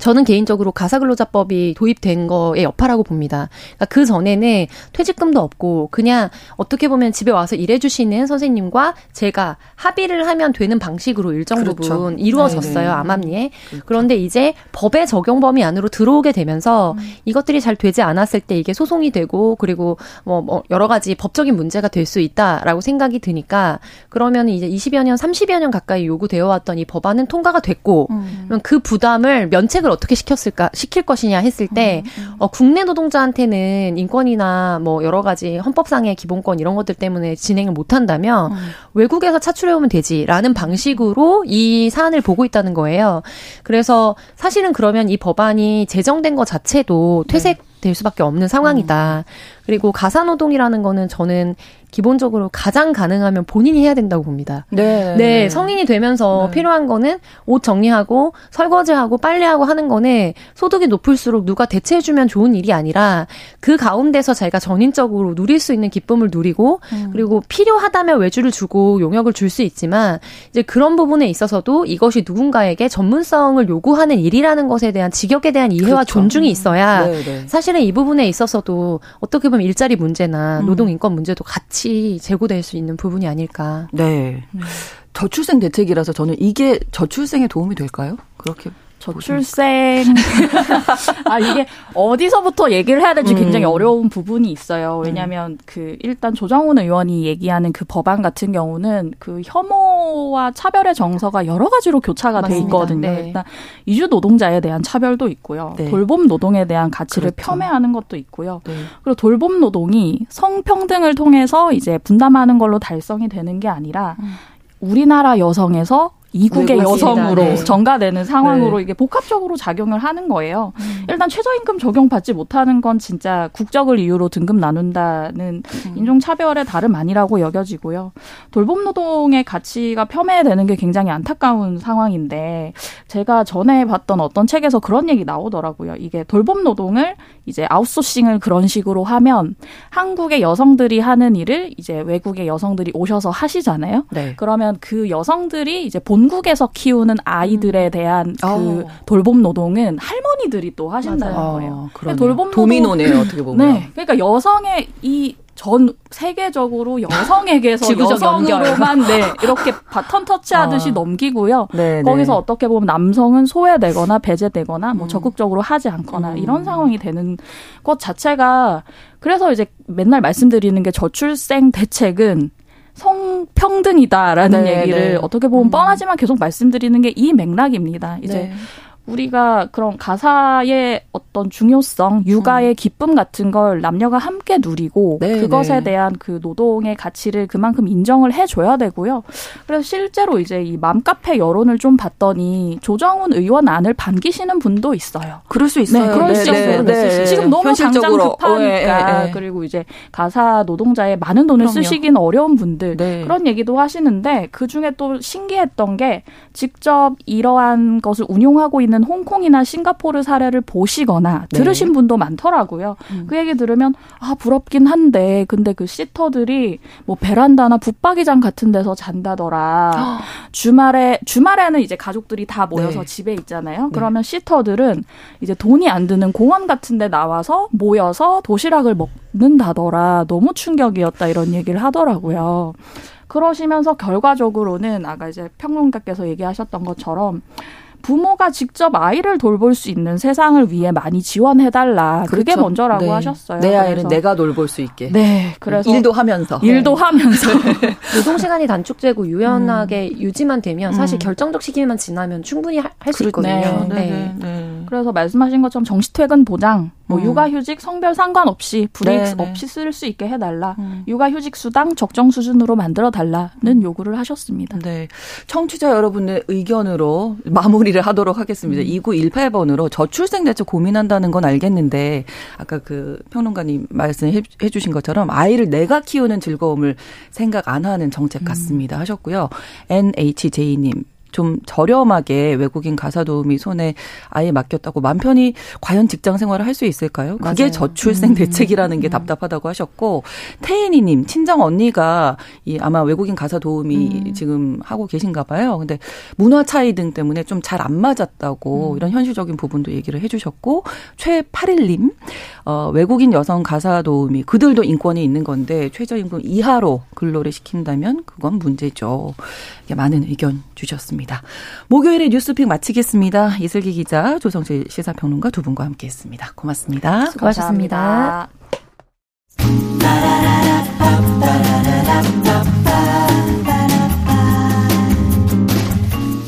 저는 개인적으로 가사근로자법이 도입된 거에 여파라고 봅니다. 그러니까 그 전에는 퇴직금도 없고 그냥 어떻게 보면 집에 와서 일해주시는 선생님과 제가 합의를 하면 되는 방식으로 일정 그렇죠. 부분 이루어졌어요 네네. 암암리에. 그렇죠. 그런데 이제 법의 적용 범위 안으로 들어오게 되면서 음. 이것들이 잘 되지 않았을 때 이게 소송이 되고 그리고 뭐, 뭐 여러 가지 법적인 문제가 될 수 있다라고 생각이 드니까 그러면 이제 20여 년, 30여 년 가까이 요구되어 왔던 이 법안은 통과가 됐고 음. 그 부담을 면책을 선택을 어떻게 시켰을까 시킬 것이냐 했을 때 음, 음. 어, 국내 노동자한테는 인권이나 뭐 여러 가지 헌법상의 기본권 이런 것들 때문에 진행을 못 한다면 음. 외국에서 차출해 오면 되지라는 방식으로 이 사안을 보고 있다는 거예요. 그래서 사실은 그러면 이 법안이 제정된 것 자체도 퇴색 네. 될 수밖에 없는 상황이다. 음. 그리고 가사노동이라는 거는 저는 기본적으로 가장 가능하면 본인이 해야 된다고 봅니다. 네. 네, 성인이 되면서 네. 필요한 거는 옷 정리하고 설거지하고 빨래하고 하는 거는 소득이 높을수록 누가 대체해주면 좋은 일이 아니라 그 가운데서 자기가 전인적으로 누릴 수 있는 기쁨을 누리고 음. 그리고 필요하다면 외주를 주고 용역을 줄 수 있지만 이제 그런 부분에 있어서도 이것이 누군가에게 전문성을 요구하는 일이라는 것에 대한 직역에 대한 이해와 그렇죠. 존중이 있어야 네, 네. 사실은 이 부분에 있어서도 어떻게 보면 일자리 문제나 음. 노동 인권 문제도 같이 같이 제고될 수 있는 부분이 아닐까. 네. 음. 저출생 대책이라서 저는 이게 저출생에 도움이 될까요? 그렇게 저출생 아 이게 어디서부터 얘기를 해야 될지 굉장히 음. 어려운 부분이 있어요. 왜냐하면 음. 그 일단 조정훈 의원이 얘기하는 그 법안 같은 경우는 그 혐오와 차별의 정서가 여러 가지로 교차가 맞습니다. 돼 있거든요. 네. 일단 이주 노동자에 대한 차별도 있고요. 네. 돌봄 노동에 대한 가치를 그렇죠. 폄훼하는 것도 있고요. 네. 그리고 돌봄 노동이 성평등을 통해서 이제 분담하는 걸로 달성이 되는 게 아니라 음. 우리나라 여성에서 이국의 여성으로 네. 전가되는 상황으로 네. 이게 복합적으로 작용을 하는 거예요. 음. 일단 최저임금 적용받지 못하는 건 진짜 국적을 이유로 등급 나눈다는 음. 인종차별의 다름 아니라고 여겨지고요. 돌봄 노동의 가치가 폄훼되는 게 굉장히 안타까운 상황인데 제가 전에 봤던 어떤 책에서 그런 얘기 나오더라고요. 이게 돌봄 노동을 이제 아웃소싱을 그런 식으로 하면 한국의 여성들이 하는 일을 이제 외국의 여성들이 오셔서 하시잖아요. 네. 그러면 그 여성들이 이제 본 국에서 키우는 아이들에 음. 대한 그 어. 돌봄 노동은 할머니들이 또 하신다는 맞아요. 거예요. 어, 돌봄 노동, 도미노네요, 어떻게 보면. 네. 그러니까 여성의 이전 세계적으로 여성에게서 여성으로만 네, 이렇게 바턴 터치하듯이 아. 넘기고요. 네, 네. 거기서 네. 어떻게 보면 남성은 소외되거나 배제되거나 뭐 음. 적극적으로 하지 않거나 음. 이런 상황이 되는 것 자체가 그래서 이제 맨날 말씀드리는 게 저출생 대책은 성평등이다라는 네, 얘기를 네. 어떻게 보면 음. 뻔하지만 계속 말씀드리는 게 이 맥락입니다. 이제 네. 우리가 그런 가사의 어떤 중요성, 육아의 음. 기쁨 같은 걸 남녀가 함께 누리고 네, 그것에 네. 대한 그 노동의 가치를 그만큼 인정을 해줘야 되고요. 그래서 실제로 이제 이 맘카페 여론을 좀 봤더니 조정훈 의원 안을 반기시는 분도 있어요. 그럴 수 있어요. 네, 그럴 수 네, 있어요. 네, 지금 너무 현실적으로. 당장 급하니까 예, 그리고 이제 가사 노동자의 많은 돈을 그럼요. 쓰시긴 어려운 분들 네. 그런 얘기도 하시는데 그 중에 또 신기했던 게 직접 이러한 것을 운용하고 있는 있는 홍콩이나 싱가포르 사례를 보시거나 네. 들으신 분도 많더라고요. 음. 그 얘기 들으면 아 부럽긴 한데 근데 그 시터들이 뭐 베란다나 붙박이장 같은 데서 잔다더라. 주말에 주말에는 이제 가족들이 다 모여서 네. 집에 있잖아요. 네. 그러면 시터들은 이제 돈이 안 드는 공원 같은 데 나와서 모여서 도시락을 먹는다더라. 너무 충격이었다 이런 얘기를 하더라고요. 그러시면서 결과적으로는 아까 이제 평론가께서 얘기하셨던 것처럼 부모가 직접 아이를 돌볼 수 있는 세상을 위해 많이 지원해달라. 그렇죠. 그게 먼저라고 네. 하셨어요. 내 아이는 내가 돌볼 수 있게. 네. 그래서 일도 하면서. 일도 네. 하면서. 노동 시간이 단축되고 유연하게 음. 유지만 되면 사실 음. 결정적 시기만 지나면 충분히 할 수 있거든요. 네. 그래서 말씀하신 것처럼 정시퇴근 보장, 뭐 음. 육아휴직 성별 상관없이 불이익 네, 없이 쓸 수 있게 해달라. 음. 육아휴직 수당 적정 수준으로 만들어 달라는 음. 요구를 하셨습니다. 네. 청취자 여러분의 의견으로 마무리 마무리를 하도록 하겠습니다. 음. 2918번으로 저출생 대책 고민한다는 건 알겠는데 아까 그 평론가님 말씀해 주신 것처럼 아이를 내가 키우는 즐거움을 생각 안 하는 정책 같습니다 음. 하셨고요. NHJ님 좀 저렴하게 외국인 가사 도우미 손에 아예 맡겼다고 맘 편히 과연 직장 생활을 할 수 있을까요? 그게 맞아요. 저출생 음. 대책이라는 게 음. 답답하다고 하셨고 태인이 님 친정 언니가 이 아마 외국인 가사 도우미 음. 지금 하고 계신가 봐요. 근데 문화 차이 등 때문에 좀 잘 안 맞았다고 음. 이런 현실적인 부분도 얘기를 해 주셨고 최8일 님 어, 외국인 여성 가사 도우미 그들도 인권이 있는 건데 최저임금 이하로 근로를 시킨다면 그건 문제죠. 많은 의견 주셨습니다. 목요일에 뉴스픽 마치겠습니다. 이슬기 기자, 조성실 시사평론가 두 분과 함께했습니다. 고맙습니다. 수고하셨습니다.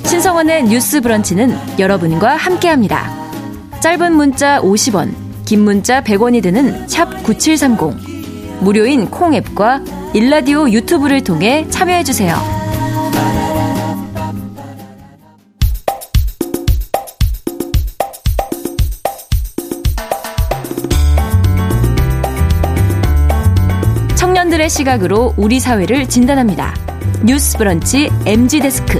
신성원의 뉴스 브런치는 여러분과 함께합니다. 짧은 문자 50원, 긴 문자 100원이 드는 샵 9730. 무료인 콩 앱과 일라디오 유튜브를 통해 참여해주세요. 시각으로 우리 사회를 진단합니다. 뉴스 브런치 MG 데스크.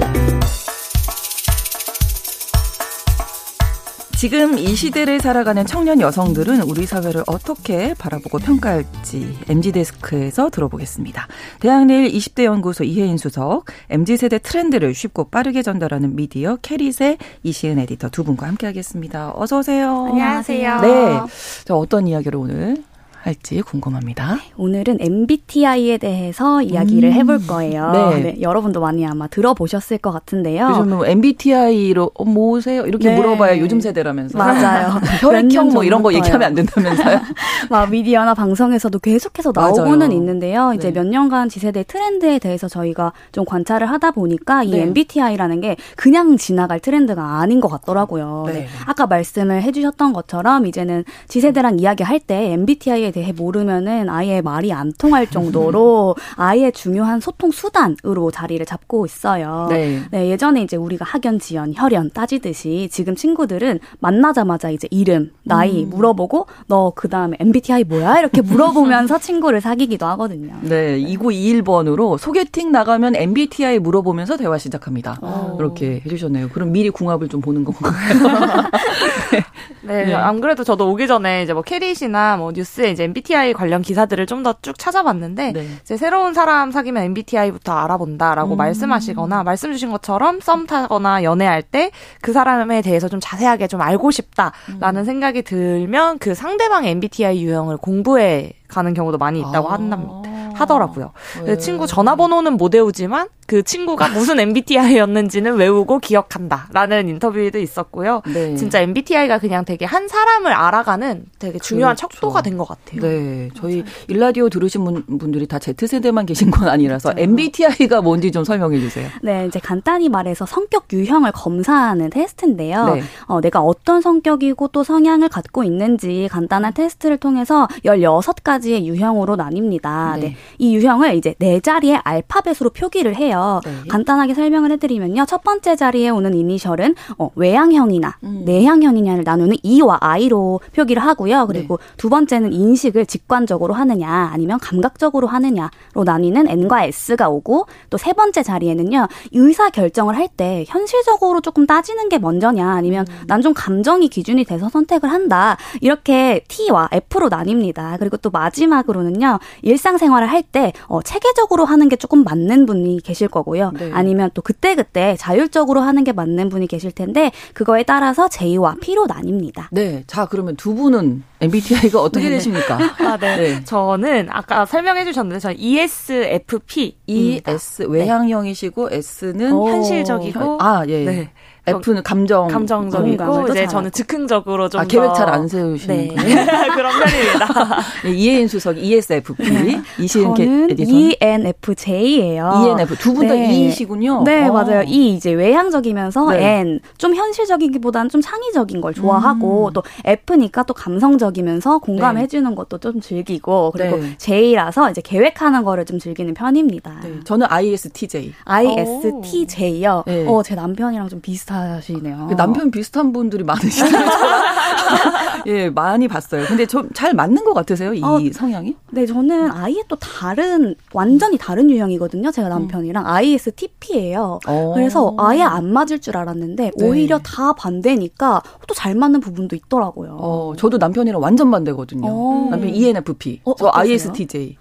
지금 이 시대를 살아가는 청년 여성들은 우리 사회를 어떻게 바라보고 평가할지 MG데스크에서 들어보겠습니다. 대학내일 20대 연구소 이혜인 수석, MG세대 트렌드를 쉽고 빠르게 전달하는 미디어 캐릿의 이시은 에디터 두 분과 함께하겠습니다. 어서 오세요. 안녕하세요. 네. 자, 어떤 이야기를 오늘 할지 궁금합니다. 오늘은 MBTI에 대해서 이야기를 음. 해볼 거예요. 네. 네. 여러분도 많이 아마 들어보셨을 것 같은데요. 요즘은 뭐 MBTI로 어, 뭐세요? 이렇게 네. 물어봐야 요즘 세대라면서. 맞아요. 혈액형 뭐 이런 거 얘기하면 안 된다면서요? 막 미디어나 방송에서도 계속해서 나오고는 맞아요. 있는데요. 이제 네. 몇 년간 지세대 트렌드에 대해서 저희가 좀 관찰을 하다 보니까 이 네. MBTI라는 게 그냥 지나갈 트렌드가 아닌 것 같더라고요. 네. 아까 말씀을 해주셨던 것처럼 이제는 지세대랑 이야기할 때 MBTI에 대해 모르면은 아예 말이 안 통할 정도로 아예 중요한 소통 수단으로 자리를 잡고 있어요. 네. 네. 예전에 이제 우리가 학연, 지연, 혈연 따지듯이 지금 친구들은 만나자마자 이제 이름, 나이 음. 물어보고 너 그다음에 MBTI 뭐야? 이렇게 물어보면서 친구를 사귀기도 하거든요. 네, 2921번으로 소개팅 나가면 MBTI 물어보면서 대화 시작합니다. 오. 어. 이렇게 해주셨네요. 그럼 미리 궁합을 좀 보는 건가요? 네. 네, 네, 안 그래도 저도 오기 전에 이제 뭐 캐릿이나 뭐 뉴스에 이제 MBTI 관련 기사들을 좀 더 쭉 찾아봤는데 네. 이제 새로운 사람 사귀면 MBTI부터 알아본다라고 음. 말씀하시거나 말씀 주신 것처럼 썸 타거나 연애할 때 그 사람에 대해서 좀 자세하게 좀 알고 싶다라는 음. 생각이 들면 그 상대방의 MBTI 유형을 공부해 가는 경우도 많이 있다고 아. 한답니다. 하더라고요. 네. 친구 전화번호는 못 외우지만 그 친구가 무슨 MBTI였는지는 외우고 기억한다라는 인터뷰도 있었고요. 네. 진짜 MBTI가 그냥 되게 한 사람을 알아가는 되게 중요한 그렇죠. 척도가 된 것 같아요. 네, 저희 일라디오 들으신 분, 들이다 Z 세대만 계신 건 아니라서 그렇죠. MBTI가 뭔지 좀 설명해 주세요. 네, 이제 간단히 말해서 성격 유형을 검사하는 테스트인데요. 네. 어, 내가 어떤 성격이고 또 성향을 갖고 있는지 간단한 테스트를 통해서 16가지의 유형으로 나뉩니다. 네. 네. 이 유형을 이제 네 자리의 알파벳으로 표기를 해요. 네. 간단하게 설명을 해드리면요. 첫 번째 자리에 오는 이니셜은 어, 외향형이나 음. 내향형이냐를 나누는 E와 I로 표기를 하고요. 그리고 네. 두 번째는 인식을 직관적으로 하느냐 아니면 감각적으로 하느냐로 나뉘는 N과 S가 오고 또 세 번째 자리에는요. 의사 결정을 할 때 현실적으로 조금 따지는 게 먼저냐 아니면 음. 난좀 감정이 기준이 돼서 선택을 한다. 이렇게 T와 F로 나뉩니다. 그리고 또 마지막으로는요. 일상생활을 할때 어, 체계적으로 하는 게 조금 맞는 분이 계실 거고요. 네. 아니면 또 그때그때 자율적으로 하는 게 맞는 분이 계실 텐데 그거에 따라서 J와 P로 나뉩니다. 네. 자, 그러면 두 분은 MBTI가 어떻게 네. 되십니까? 아, 네. 네. 저는 아까 설명해 주셨는데 저는 ESFP. ES 외향형이시고 S는 현실적이고 아, 예. 네. F는 감정 감정적이고 이제 저는 즉흥적으로 좀 아, 계획 잘 안 세우시는 네. 그런 편입니다. 네, 이혜인 수석 ESFP, 네. 이시은 에디선 ENFJ예요. ENF 두 분다 네. E이시군요. 네, 오. 맞아요. E 이제 외향적이면서 네. N 좀 현실적이기보다는 좀 창의적인 걸 좋아하고 음. 또 F니까 또 감성적이면서 공감해 주는 네. 것도 좀 즐기고 그리고 네. J라서 이제 계획하는 거를 좀 즐기는 편입니다. 저는 ISTJ. ISTJ요. 어, 제 남편이랑 좀 비슷 비슷하시네요. 그 남편 비슷한 분들이 많으시네요. 예, 많이 봤어요. 근데 좀 잘 맞는 것 같으세요? 이 어, 성향이? 네, 저는 아예 또 다른 완전히 다른 유형이거든요. 제가 남편이랑 음. ISTP예요. 오. 어. 그래서 아예 안 맞을 줄 알았는데 네. 오히려 다 반대니까 또 잘 맞는 부분도 있더라고요. 어, 저도 남편이랑 완전 반대거든요. 오. 어. 남편 ENFP, 어, 저 어떠세요? ISTJ.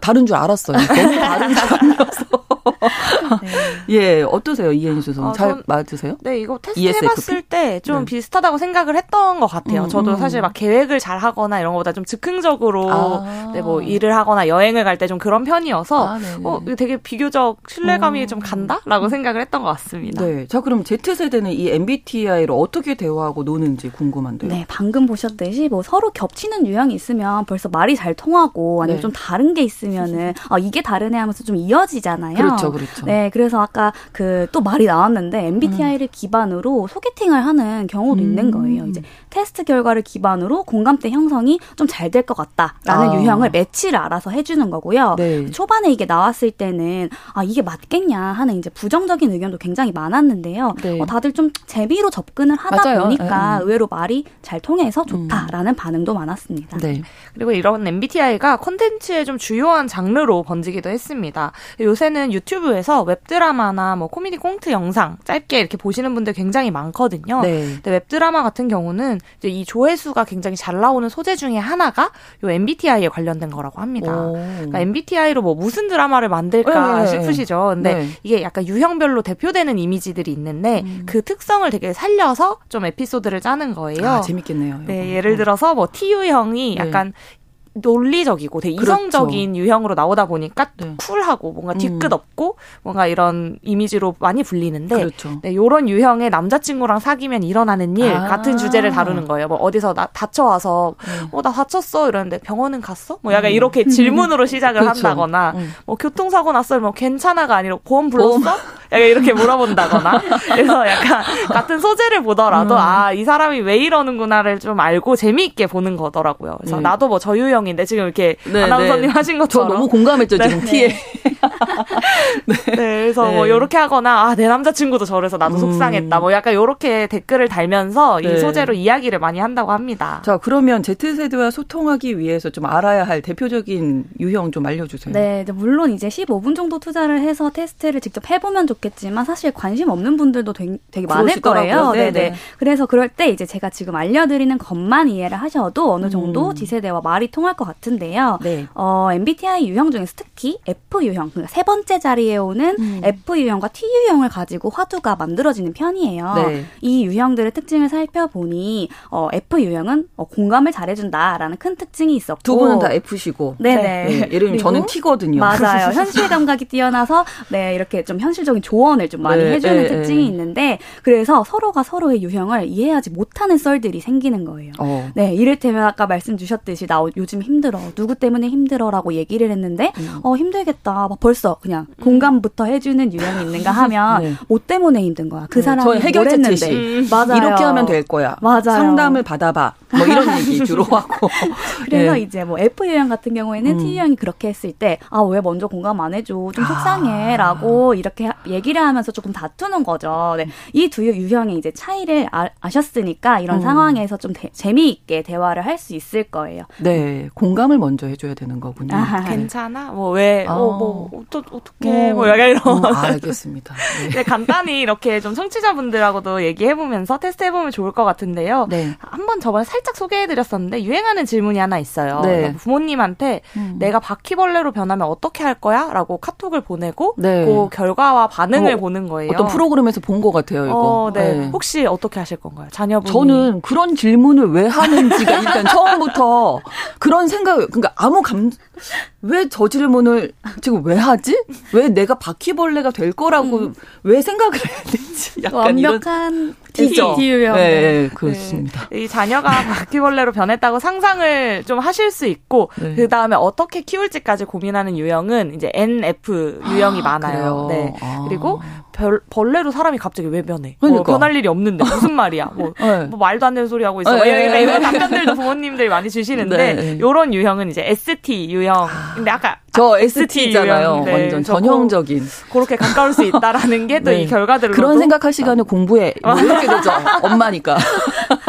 다른 줄 알았어요. 너무 다른 사람이어서. 네. 예, 어떠세요, 이현수 선수? 어, 잘 전, 맞으세요? 네, 이거 테스트 ESFP? 해봤을 때좀 네. 비슷하다고 생각을 했던 것 같아요. 음, 저도 음. 사실 막 계획을 잘 하거나 이런 것보다 좀 즉흥적으로 아. 네, 뭐 일을 하거나 여행을 갈 때 좀 그런 편이어서 아, 어, 되게 비교적 신뢰감이 음. 좀 간다라고 생각을 했던 것 같습니다. 네, 자 그럼 Z 세대는 이 MBTI를 어떻게 대화하고 노는지 궁금한데요. 네, 방금 보셨듯이 뭐 서로 겹치는 유형이 있으면 벌써 말이 잘 통하고 아니면 네. 좀 다른 게 있으면은 어, 이게 다르네 하면서 좀 이어지잖아요. 그렇죠, 그렇죠. 네, 그래서 아까 그 또 말이 나왔는데 MBTI를 음. 기반으로 소개팅을 하는 경우도 음. 있는 거예요. 이제 테스트 결과를 기반으로 공감대 형성이 좀 잘 될 것 같다라는 아. 유형을 매치를 알아서 해주는 거고요. 네. 초반에 이게 나왔을 때는 아 이게 맞겠냐 하는 이제 부정적인 의견도 굉장히 많았는데요. 네. 어, 다들 좀 재미로 접근을 하다 맞아요. 보니까 네. 의외로 말이 잘 통해서 좋다라는 음. 반응도 많았습니다. 네. 그리고 이런 MBTI가 콘텐츠의 좀 주요한 장르로 번지기도 했습니다. 요새는 유튜브에서 웹드라마나 뭐 코미디 꽁트 영상 짧게 이렇게 보시는 분들 굉장히 많거든요. 네. 근데 웹드라마 같은 경우는 이제 이 조회수가 굉장히 잘 나오는 소재 중에 하나가 요 MBTI에 관련된 거라고 합니다. 그러니까 MBTI로 뭐 무슨 드라마를 만들까 네. 싶으시죠. 근데 네. 이게 약간 유형별로 대표되는 이미지들이 있는데 음. 그 특성을 되게 살려서 좀 에피소드를 짜는 거예요. 아, 재밌겠네요. 네, 예를 들어서 뭐 T유형이 네. 약간 논리적이고 되게 그렇죠. 이성적인 유형으로 나오다 보니까 네. 쿨하고 뭔가 음. 뒤끝 없고 뭔가 이런 이미지로 많이 불리는데 그렇죠. 네, 요런 유형의 남자친구랑 사귀면 일어나는 일 아. 같은 주제를 다루는 거예요. 뭐 어디서 나 다쳐와서 네. 어나 다쳤어 이러는데 병원은 갔어? 뭐 약간 음. 이렇게 질문으로 시작을 그렇죠. 한다거나 음. 뭐 교통사고 났어요. 뭐 괜찮아가 아니라 보험 불렀어? 약간 이렇게 물어본다거나 그래서 약간 같은 소재를 보더라도 음. 아이 사람이 왜 이러는구나를 좀 알고 재미있게 보는 거더라고요. 그래서 네. 나도 뭐 저유형 상황인데 지금 이렇게 네, 아나운서님 네. 하신 것처럼 저 너무 공감했죠 지금 네. 티에. 네. 네. 그래서 뭐 이렇게 네. 하거나 아 내 남자친구도 저래서 나도 음. 속상했다. 뭐 약간 이렇게 댓글을 달면서 이 네. 소재로 이야기를 많이 한다고 합니다. 자 그러면 Z 세대와 소통하기 위해서 좀 알아야 할 대표적인 유형 좀 알려주세요. 네, 물론 이제 15분 정도 투자를 해서 테스트를 직접 해보면 좋 겠지만 사실 관심 없는 분들도 되게, 되게 많을 거예요. 네네. 네네. 그래서 그럴 때 이제 제가 지금 알려드리는 것만 이해를 하셔도 어느 정도 음. 지세대와 말이 통할 것 같은데요. 네. 어, MBTI 유형 중에서 특히 F 유형, 그러니까 세 번째 자리에 오는 음. F 유형과 T 유형을 가지고 화두가 만들어지는 편이에요. 네. 이 유형들의 특징을 살펴보니 어, F 유형은 어, 공감을 잘해준다라는 큰 특징이 있었고 두 분은 다 F시고 네네. 네. 예를 들면 저는 T거든요. 맞아요. 현실 감각이 뛰어나서 네 이렇게 좀 현실적인 조언을 좀 많이 네, 해주는 네, 특징이 네. 있는데 그래서 서로가 서로의 유형을 이해하지 못하는 썰들이 생기는 거예요. 어. 네 이를테면 아까 말씀 주셨듯이 나 요즘 힘들어 누구 때문에 힘들어라고 얘기를 했는데 음. 어 힘들겠다 벌써 그냥 음. 공감부터 해주는 유형이 있는가 하면 네. 뭐 때문에 힘든 거야. 그 네, 사람이 시 음. 맞아요. 이렇게 하면 될 거야. 맞아요. 상담을 받아봐. 뭐 이런 얘기 주로 하고. 그래서 네. 이제 뭐 F 유형 같은 경우에는 음. T 유형이 그렇게 했을 때 아 왜 먼저 공감 안 해줘 좀 속상해라고 아. 이렇게 얘기 를 하면서 조금 다투는 거죠. 네. 이 두 유형의 이제 차이를 아, 셨으니까 이런 음. 상황에서 좀 대, 재미있게 대화를 할 수 있을 거예요. 네, 공감을 먼저 해줘야 되는 거군요. 아, 괜찮아? 뭐 왜? 아. 뭐, 뭐 어떠, 어떻게? 어. 뭐 약간 이런. 음, 알겠습니다. 네. 네, 간단히 이렇게 좀 청취자분들하고도 얘기해 보면서 테스트 해보면 좋을 것 같은데요. 네. 한번 저번에 살짝 소개해드렸었는데 유행하는 질문이 하나 있어요. 네. 부모님한테 음. 내가 바퀴벌레로 변하면 어떻게 할 거야? 라고 카톡을 보내고 네. 그 결과와 반 응을 어, 보는 거예요. 어떤 프로그램에서 본 것 같아요, 이거. 어, 네. 네. 혹시 어떻게 하실 건가요? 자녀분 저는 그런 질문을 왜 하는지가 일단 처음부터 그런 생각, 그러니까 아무 감, 왜 저 질문을 지금 왜 하지? 왜 내가 바퀴벌레가 될 거라고 음. 왜 생각을 해야 되지? 약간 완벽한 T 죠. T유형. 네, 네, 그렇습니다. 네. 이 자녀가 바퀴벌레로 변했다고 상상을 좀 하실 수 있고 네. 그 다음에 어떻게 키울지까지 고민하는 유형은 이제 NF 유형이 아, 많아요. 그래요? 네. 아. 그리고 벌, 벌레로 사람이 갑자기 왜 변해? 뭐 그러니까. 뭐 변할 일이 없는데 무슨 말이야? 뭐, 네. 뭐 말도 안 되는 소리 하고 있어. 네, 네, 이런 답변들도 부모님들이 많이 주시는데 이런 유형은 이제 ST 유형. 근데 아까 저 ST잖아요. 네, 완전 전형적인. 그렇게 가까울 수 있다라는 게 또이 네. 결과들로 그런 생각할 시간에 공부해. 뭐 이렇게 되죠. 엄마니까.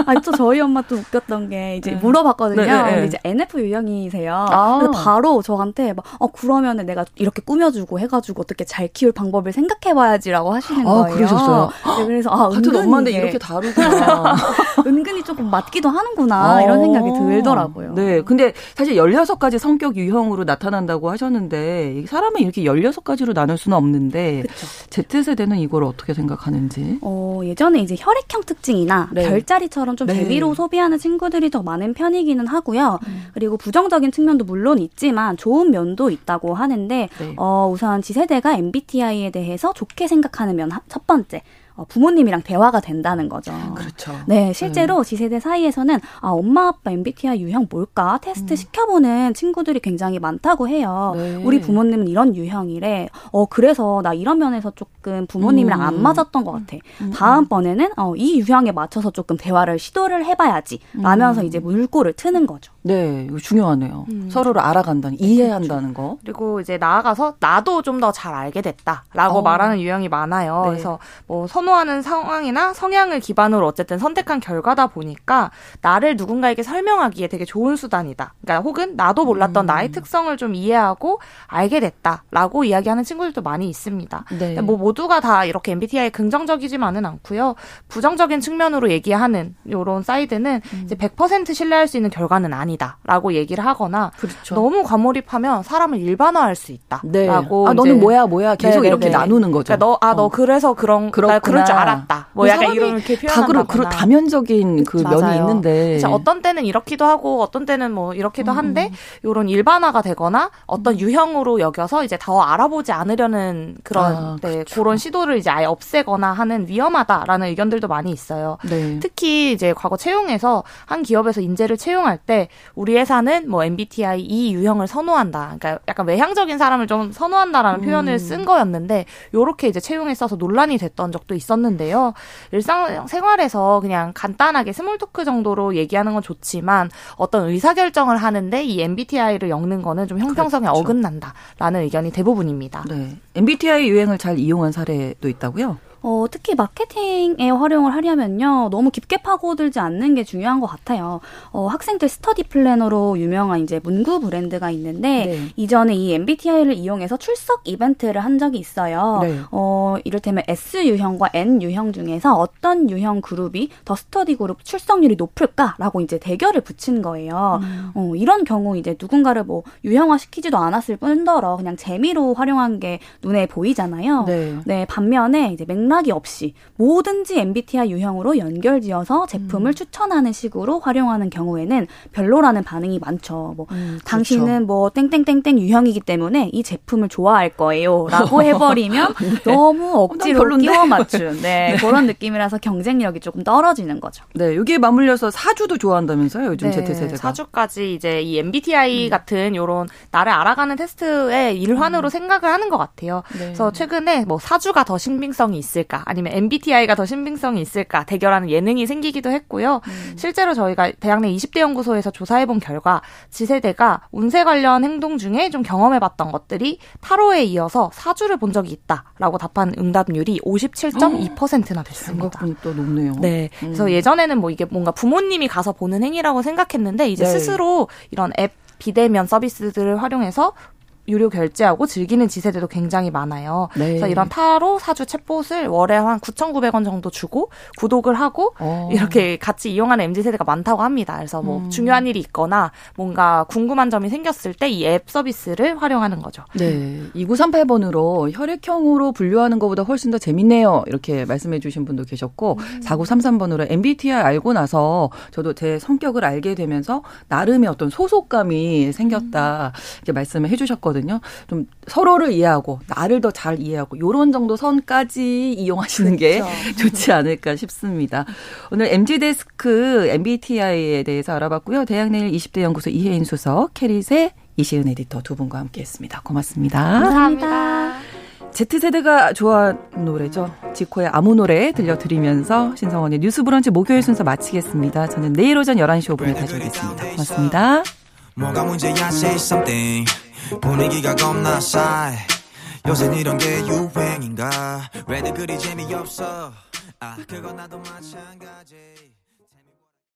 아니 또 저희 엄마 또 웃겼던 게 이제 네. 물어봤거든요. 네, 네. 이제 NF 유형이세요. 아. 근데 바로 저한테 막 어 그러면은 내가 이렇게 꾸며주고 해가지고 어떻게 잘 키울 방법을 생각해봐야지라 고 하시는 아, 거예요. 그러셨어요. 네, 그래서 아 같은 엄마인데 이렇게 다르구나. 은근히 조금 맞기도 하는구나 아. 이런 생각이 들더라고요. 네, 근데 사실 16가지 성격 유형으로 나타난다고 하셨는데 사람은 이렇게 16가지로 나눌 수는 없는데 그쵸. Z세대는 이걸 어떻게 생각하는지. 어, 예전에 이제 혈액형 특징이나 네. 별자리처럼 좀 네. 재미로 소비하는 친구들이 더 많은 편이기는 하고요. 음. 그리고 부정적인 측면도 물론 있지만 좋은 면도 있다고 하는데 네. 어, 우선 지세대가 MBTI에 대해서 좋게 생각 하는 면 첫 번째. 어, 부모님이랑 대화가 된다는 거죠. 그렇죠. 네, 실제로 음. 지세대 사이에서는 아, 엄마 아빠 MBTI 유형 뭘까 테스트 음. 시켜보는 친구들이 굉장히 많다고 해요. 네. 우리 부모님은 이런 유형이래. 어, 그래서 나 이런 면에서 조금 부모님이랑 음. 안 맞았던 것 같아. 음. 음. 다음번에는 어, 이 유형에 맞춰서 조금 대화를 시도를 해봐야지. 라면서 음. 이제 물꼬를 트는 거죠. 네, 이거 중요하네요. 서로를 알아간다는, 이해한다는 그렇죠. 거. 그리고 이제 나아가서 나도 좀 더 잘 알게 됐다라고 어. 말하는 유형이 많아요. 네. 그래서 뭐 선호 선호하는 상황이나 성향을 기반으로 어쨌든 선택한 결과다 보니까 나를 누군가에게 설명하기에 되게 좋은 수단이다. 그러니까 혹은 나도 몰랐던 음. 나의 특성을 좀 이해하고 알게 됐다라고 이야기하는 친구들도 많이 있습니다. 네. 뭐 모두가 다 이렇게 MBTI 긍정적이지만은 않고요. 부정적인 측면으로 얘기하는 요런 사이드는 음. 이제 100% 신뢰할 수 있는 결과는 아니다라고 얘기를 하거나 그렇죠. 너무 과몰입하면 사람을 일반화할 수 있다라고 네. 아 너는 뭐야 뭐야 계속 네네네. 이렇게 나누는 거죠. 그러니까 너 아너 어. 그래서 그런 그렇구나. 그럴 줄 알았다. 뭐 약간 이렇게 표현한다. 다 다면적인 그 맞아요. 면이 있는데 어떤 때는 이렇기도 하고 어떤 때는 뭐 이렇기도 음. 한데 이런 일반화가 되거나 어떤 음. 유형으로 여겨서 이제 더 알아보지 않으려는 그런 아, 네. 그런 시도를 이제 아예 없애거나 하는 위험하다라는 의견들도 많이 있어요. 네. 특히 이제 과거 채용에서 한 기업에서 인재를 채용할 때 우리 회사는 뭐 MBTI 이 유형을 선호한다. 그러니까 약간 외향적인 사람을 좀 선호한다라는 음. 표현을 쓴 거였는데 요렇게 이제 채용에 있어서 논란이 됐던 적도 있 있었는데요. 일상생활에서 그냥 간단하게 small talk 정도로 얘기하는 건 좋지만 어떤 의사결정을 하는데 이 MBTI를 엮는 거는 좀 형평성에 그렇죠. 어긋난다라는 의견이 대부분입니다. 네. MBTI 유행을 잘 이용한 사례도 있다고요? 어, 특히 마케팅에 활용을 하려면요. 너무 깊게 파고들지 않는 게 중요한 것 같아요. 어, 학생들 study planner로 유명한 이제 문구 브랜드가 있는데 네. 이전에 이 MBTI를 이용해서 출석 이벤트를 한 적이 있어요. 네. 어, 이를테면 S 유형과 N 유형 중에서 어떤 유형 그룹이 더 스터디 그룹 출석률이 높을까라고 이제 대결을 붙인 거예요. 음. 어, 이런 경우 이제 누군가를 뭐 유형화 시키지도 않았을 뿐더러 그냥 재미로 활용한 게 눈에 보이잖아요. 네. 네 반면에 이제 맥 맥락이 없이 뭐든지 MBTI 유형으로 연결지어서 제품을 음. 추천하는 식으로 활용하는 경우에는 별로라는 반응이 많죠. 뭐 음, 그렇죠. 당신은 뭐 땡땡땡땡 유형이기 때문에 이 제품을 좋아할 거예요라고 해버리면 네. 너무 억지로 끼워 맞춘 네, 그런 느낌이라서 경쟁력이 조금 떨어지는 거죠. 네, 여기에 맞물려서 사주도 좋아한다면서요 요즘 네, Z 세대가 사주까지 이제 이 MBTI 음. 같은 요런 나를 알아가는 테스트의 일환으로 음. 생각을 하는 것 같아요. 네. 그래서 최근에 뭐 사주가 더 신빙성이 있을 있을까 아니면 MBTI가 더 신빙성이 있을까 대결하는 예능이 생기기도 했고요. 음. 실제로 저희가 대학 내 20대 연구소에서 조사해본 결과 지세대가 운세 관련 행동 중에 좀 경험해봤던 것들이 타로에 이어서 사주를 본 적이 있다라고 답한 응답률이 57.2%나 됐습니다. 생각보다 또 높네요. 네. 음. 그래서 예전에는 뭐 이게 뭔가 부모님이 가서 보는 행위라고 생각했는데 이제 네. 스스로 이런 앱 비대면 서비스들을 활용해서 유료 결제하고 즐기는 지세대도 굉장히 많아요. 네. 그래서 이런 타로 사주 챗봇을 월에 한 9,900원 정도 주고 구독을 하고 어. 이렇게 같이 이용하는 MZ 세대가 많다고 합니다. 그래서 뭐 음. 중요한 일이 있거나 뭔가 궁금한 점이 생겼을 때 이 앱 서비스를 활용하는 거죠. 네. 2938번으로 혈액형으로 분류하는 것보다 훨씬 더 재밌네요. 이렇게 말씀해 주신 분도 계셨고 음. 4933번으로 MBTI 알고 나서 저도 제 성격을 알게 되면서 나름의 어떤 소속감이 생겼다. 음. 이렇게 말씀을 해 주셨거든요. 있거든요. 좀 서로를 이해하고 나를 더 잘 이해하고 요런 정도 선까지 이용하시는 게 그렇죠. 좋지 않을까 싶습니다. 오늘 MG 데스크 MBTI에 대해서 알아봤고요. 대학내일 20대 연구소 이혜인 수석, 캐릿의 이시은 에디터 두 분과 함께했습니다. 고맙습니다. 감사합니다. Z세대가 좋아하는 노래죠. 지코의 아무 노래 들려드리면서 신성원의 뉴스 브런치 목요일 순서 마치겠습니다. 저는 내일 오전 11시 5분에 다시 오겠습니다. 고맙습니다. 분위기가 겁나 싸해. 요새 이런 게 유행인가? 왜들 그리 재미없어? 아 그건 나도 마찬가지